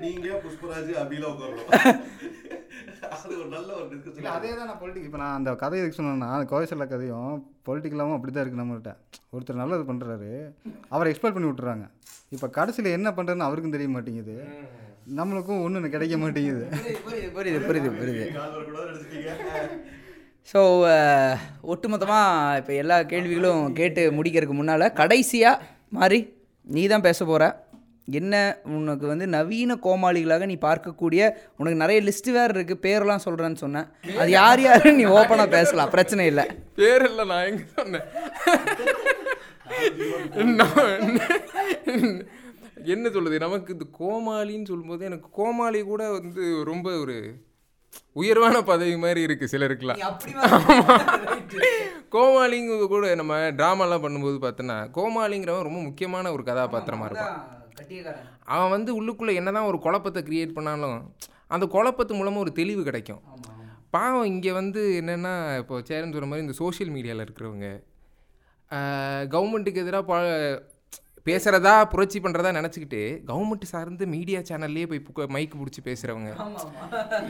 நீங்க புஷ்பராஜ் [laughs] அது ஒரு நல்ல ஒரு. இல்லை அதே தான் நான் பொலிட்டிக் இப்போ நான் அந்த கதை எதுக்கு சொன்னேன்னா அந்த கோயசல்ல கதையும் பொலிட்டிக்கலாகவும் அப்படி தான் இருக்குது நம்மகிட்ட ஒருத்தர் நல்லது பண்ணுறாரு அவரை எக்ஸ்பெக்ட் பண்ணி விட்டுறாங்க. இப்போ கடைசியில் என்ன பண்ணுறதுன்னு அவருக்கும் தெரிய மாட்டேங்குது. நம்மளுக்கும் ஒன்றும் கிடைக்க மாட்டேங்குது. புரியுது புரியுது புரியுது. ஸோ ஒட்டுமொத்தமாக இப்போ எல்லா கேள்விகளும் கேட்டு முடிக்கிறதுக்கு முன்னால் கடைசியாக மாதிரி நீ தான் பேச போகிற என்ன உனக்கு வந்து நவீன கோமாளிகளாக நீ பார்க்கக்கூடிய உனக்கு நிறைய லிஸ்ட்டு வேறு இருக்குது பேரெல்லாம் சொல்கிறேன்னு சொன்னேன். அது யார் யாருன்னு நீ ஓப்பனாக பேசலாம் பிரச்சனை இல்லை. பேர் இல்லை நான் எங்க சொன்னேன்? என்ன சொல்லுது நமக்கு இது கோமாளின்னு சொல்லும்போது எனக்கு கோமாளி கூட வந்து ரொம்ப ஒரு உயர்வான பதவி மாதிரி இருக்கு சிலருக்குலாம் கோமாளிங்க கூட நம்ம ட்ராமாலாம் பண்ணும்போது பார்த்தோன்னா கோமாளிங்கிறவன் ரொம்ப முக்கியமான ஒரு கதாபாத்திரமா இருப்பான். அவன் வந்து உள்ளுக்குள்ளே என்னதான் ஒரு குழப்பத்தை கிரியேட் பண்ணாலும் அந்த குழப்பத்து மூலமாக ஒரு தெளிவு கிடைக்கும். பாவம் இங்கே வந்து என்னென்னா இப்போ சேரன் சொல்கிற மாதிரி இந்த சோஷியல் மீடியாவில் இருக்கிறவங்க கவர்மெண்ட்டுக்கு எதிராக ப பேசுகிறதா புரட்சி பண்ணுறதா நினச்சிக்கிட்டு கவர்மெண்ட் சார்ந்து மீடியா சேனல்லே போய் மைக்கு பிடிச்சி பேசுகிறவங்க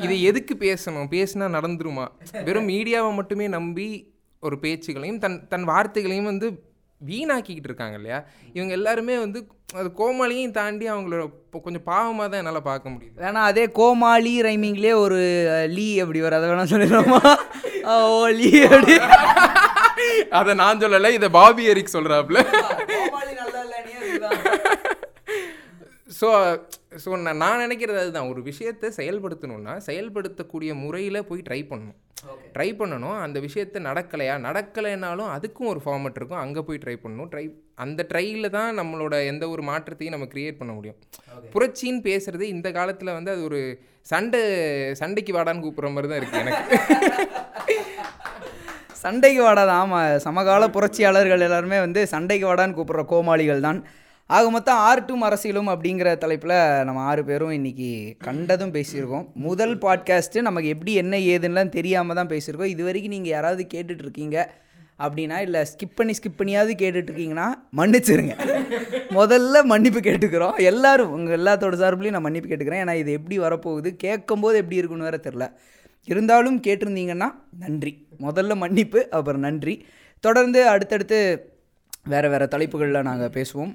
இதை எதுக்கு பேசணும்? பேசினா நடந்துருமா? வெறும் மீடியாவை மட்டுமே நம்பி ஒரு பேச்சுகளையும் தன் தன் வார்த்தைகளையும் வந்து வீணாக்கிக்கிட்டு இருக்காங்க இல்லையா? இவங்க எல்லாருமே வந்து அது கோமாளியும் தாண்டி அவங்களோட கொஞ்சம் பாவமாக தான் என்னால் பார்க்க முடியுது. வேணா அதே கோமாளி ரைமிங்லேயே ஒரு லீ அப்படி வரும்? அதை வேணா சொல்லிடுறோமா ஓ லீ அப்படி அதை நான் சொல்லலை இதை பாபி எரிக் சொல்கிறாப்புல ஸோ ஸோ நான் நான் நினைக்கிறது அதுதான். ஒரு விஷயத்தை செயல்படுத்தணும்னா செயல்படுத்தக்கூடிய முறையில் போய் ட்ரை பண்ணணும். ட்ரை பண்ணணும். அந்த விஷயத்தை நடக்கலையா? நடக்கலைனாலும் அதுக்கும் ஒரு ஃபார்மட் இருக்கும். அங்கே போய் ட்ரை பண்ணணும். ட்ரை அந்த ட்ரையில் தான் நம்மளோட எந்த ஒரு மாற்றத்தையும் நம்ம கிரியேட் பண்ண முடியும். புரட்சின்னு பேசுறது இந்த காலத்தில் வந்து அது ஒரு சண்டை சண்டைக்கு வாடான்னு கூப்பிட்ற மாதிரி தான் இருக்குது எனக்கு. சண்டைக்கு வாடாதான் ஆமாம் சமகால புரட்சியாளர்கள் எல்லாருமே வந்து சண்டைக்கு வாடான்னு கூப்பிட்ற கோமாளிகள் தான். ஆக மொத்தம் ஆர்ட்டும் அரசியலும் அப்படிங்கிற தலைப்பில் நம்ம ஆறு பேரும் இன்றைக்கி கண்டதும் பேசியிருக்கோம். முதல் பாட்காஸ்ட்டு நமக்கு எப்படி என்ன ஏதுன்னெலாம் தெரியாமல் தான் பேசியிருக்கோம். இது வரைக்கும் நீங்கள் யாராவது கேட்டுட்ருக்கீங்க அப்படின்னா இல்லை ஸ்கிப் பண்ணி ஸ்கிப் பண்ணியாவது கேட்டுட்ருக்கீங்கன்னா மன்னிச்சிருங்க. முதல்ல மன்னிப்பு கேட்டுக்கிறோம். எல்லோரும் உங்கள் எல்லாத்தோட சார்பிலையும் நான் மன்னிப்பு கேட்டுக்கிறேன். ஏன்னா இது எப்படி வரப்போகுது கேட்கும்போது எப்படி இருக்குன்னு வேறு தெரில இருந்தாலும் கேட்டிருந்தீங்கன்னா நன்றி. முதல்ல மன்னிப்பு அப்புறம் நன்றி. தொடர்ந்து அடுத்தடுத்து வேறு வேறு தலைப்புகளில் நாங்கள் பேசுவோம்.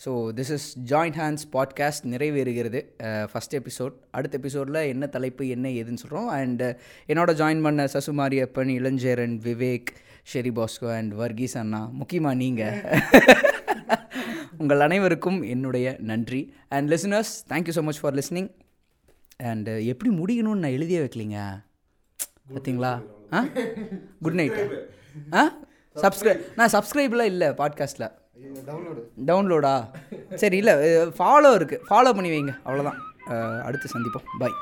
So this is joint hands podcast நிறைவேறுகிறது. ஃபஸ்ட் எபிசோட் அடுத்த எபிசோடில் என்ன தலைப்பு என்ன ஏதுன்னு சொல்கிறோம் அண்ட் என்னோட ஜாயின் பண்ண சசுமாரியப்பன் இளஞ்சேரன் விவேக் ஷெரி பாஸ்கோ அண்ட் வர்கீஸ் அண்ணா முக்கியமாக நீங்கள் உங்கள் அனைவருக்கும் என்னுடைய நன்றி. And listeners thank you so much for listening and எப்படி முடிக்கணும்னு நான் எழுதியே வைக்கலிங்க. பார்த்தீங்களா ஆ? குட் நைட் ஆ? சப்ஸ்கிரைப் நான் சப்ஸ்கிரைப்லாம் இல்லை பாட்காஸ்ட்டில் டவுன்லோடு டவுன்லோடா சரி இல்லை ஃபாலோ இருக்குது ஃபாலோ பண்ணி வைங்க. அவ்வளோதான் அடுத்து சந்திப்போம். பாய்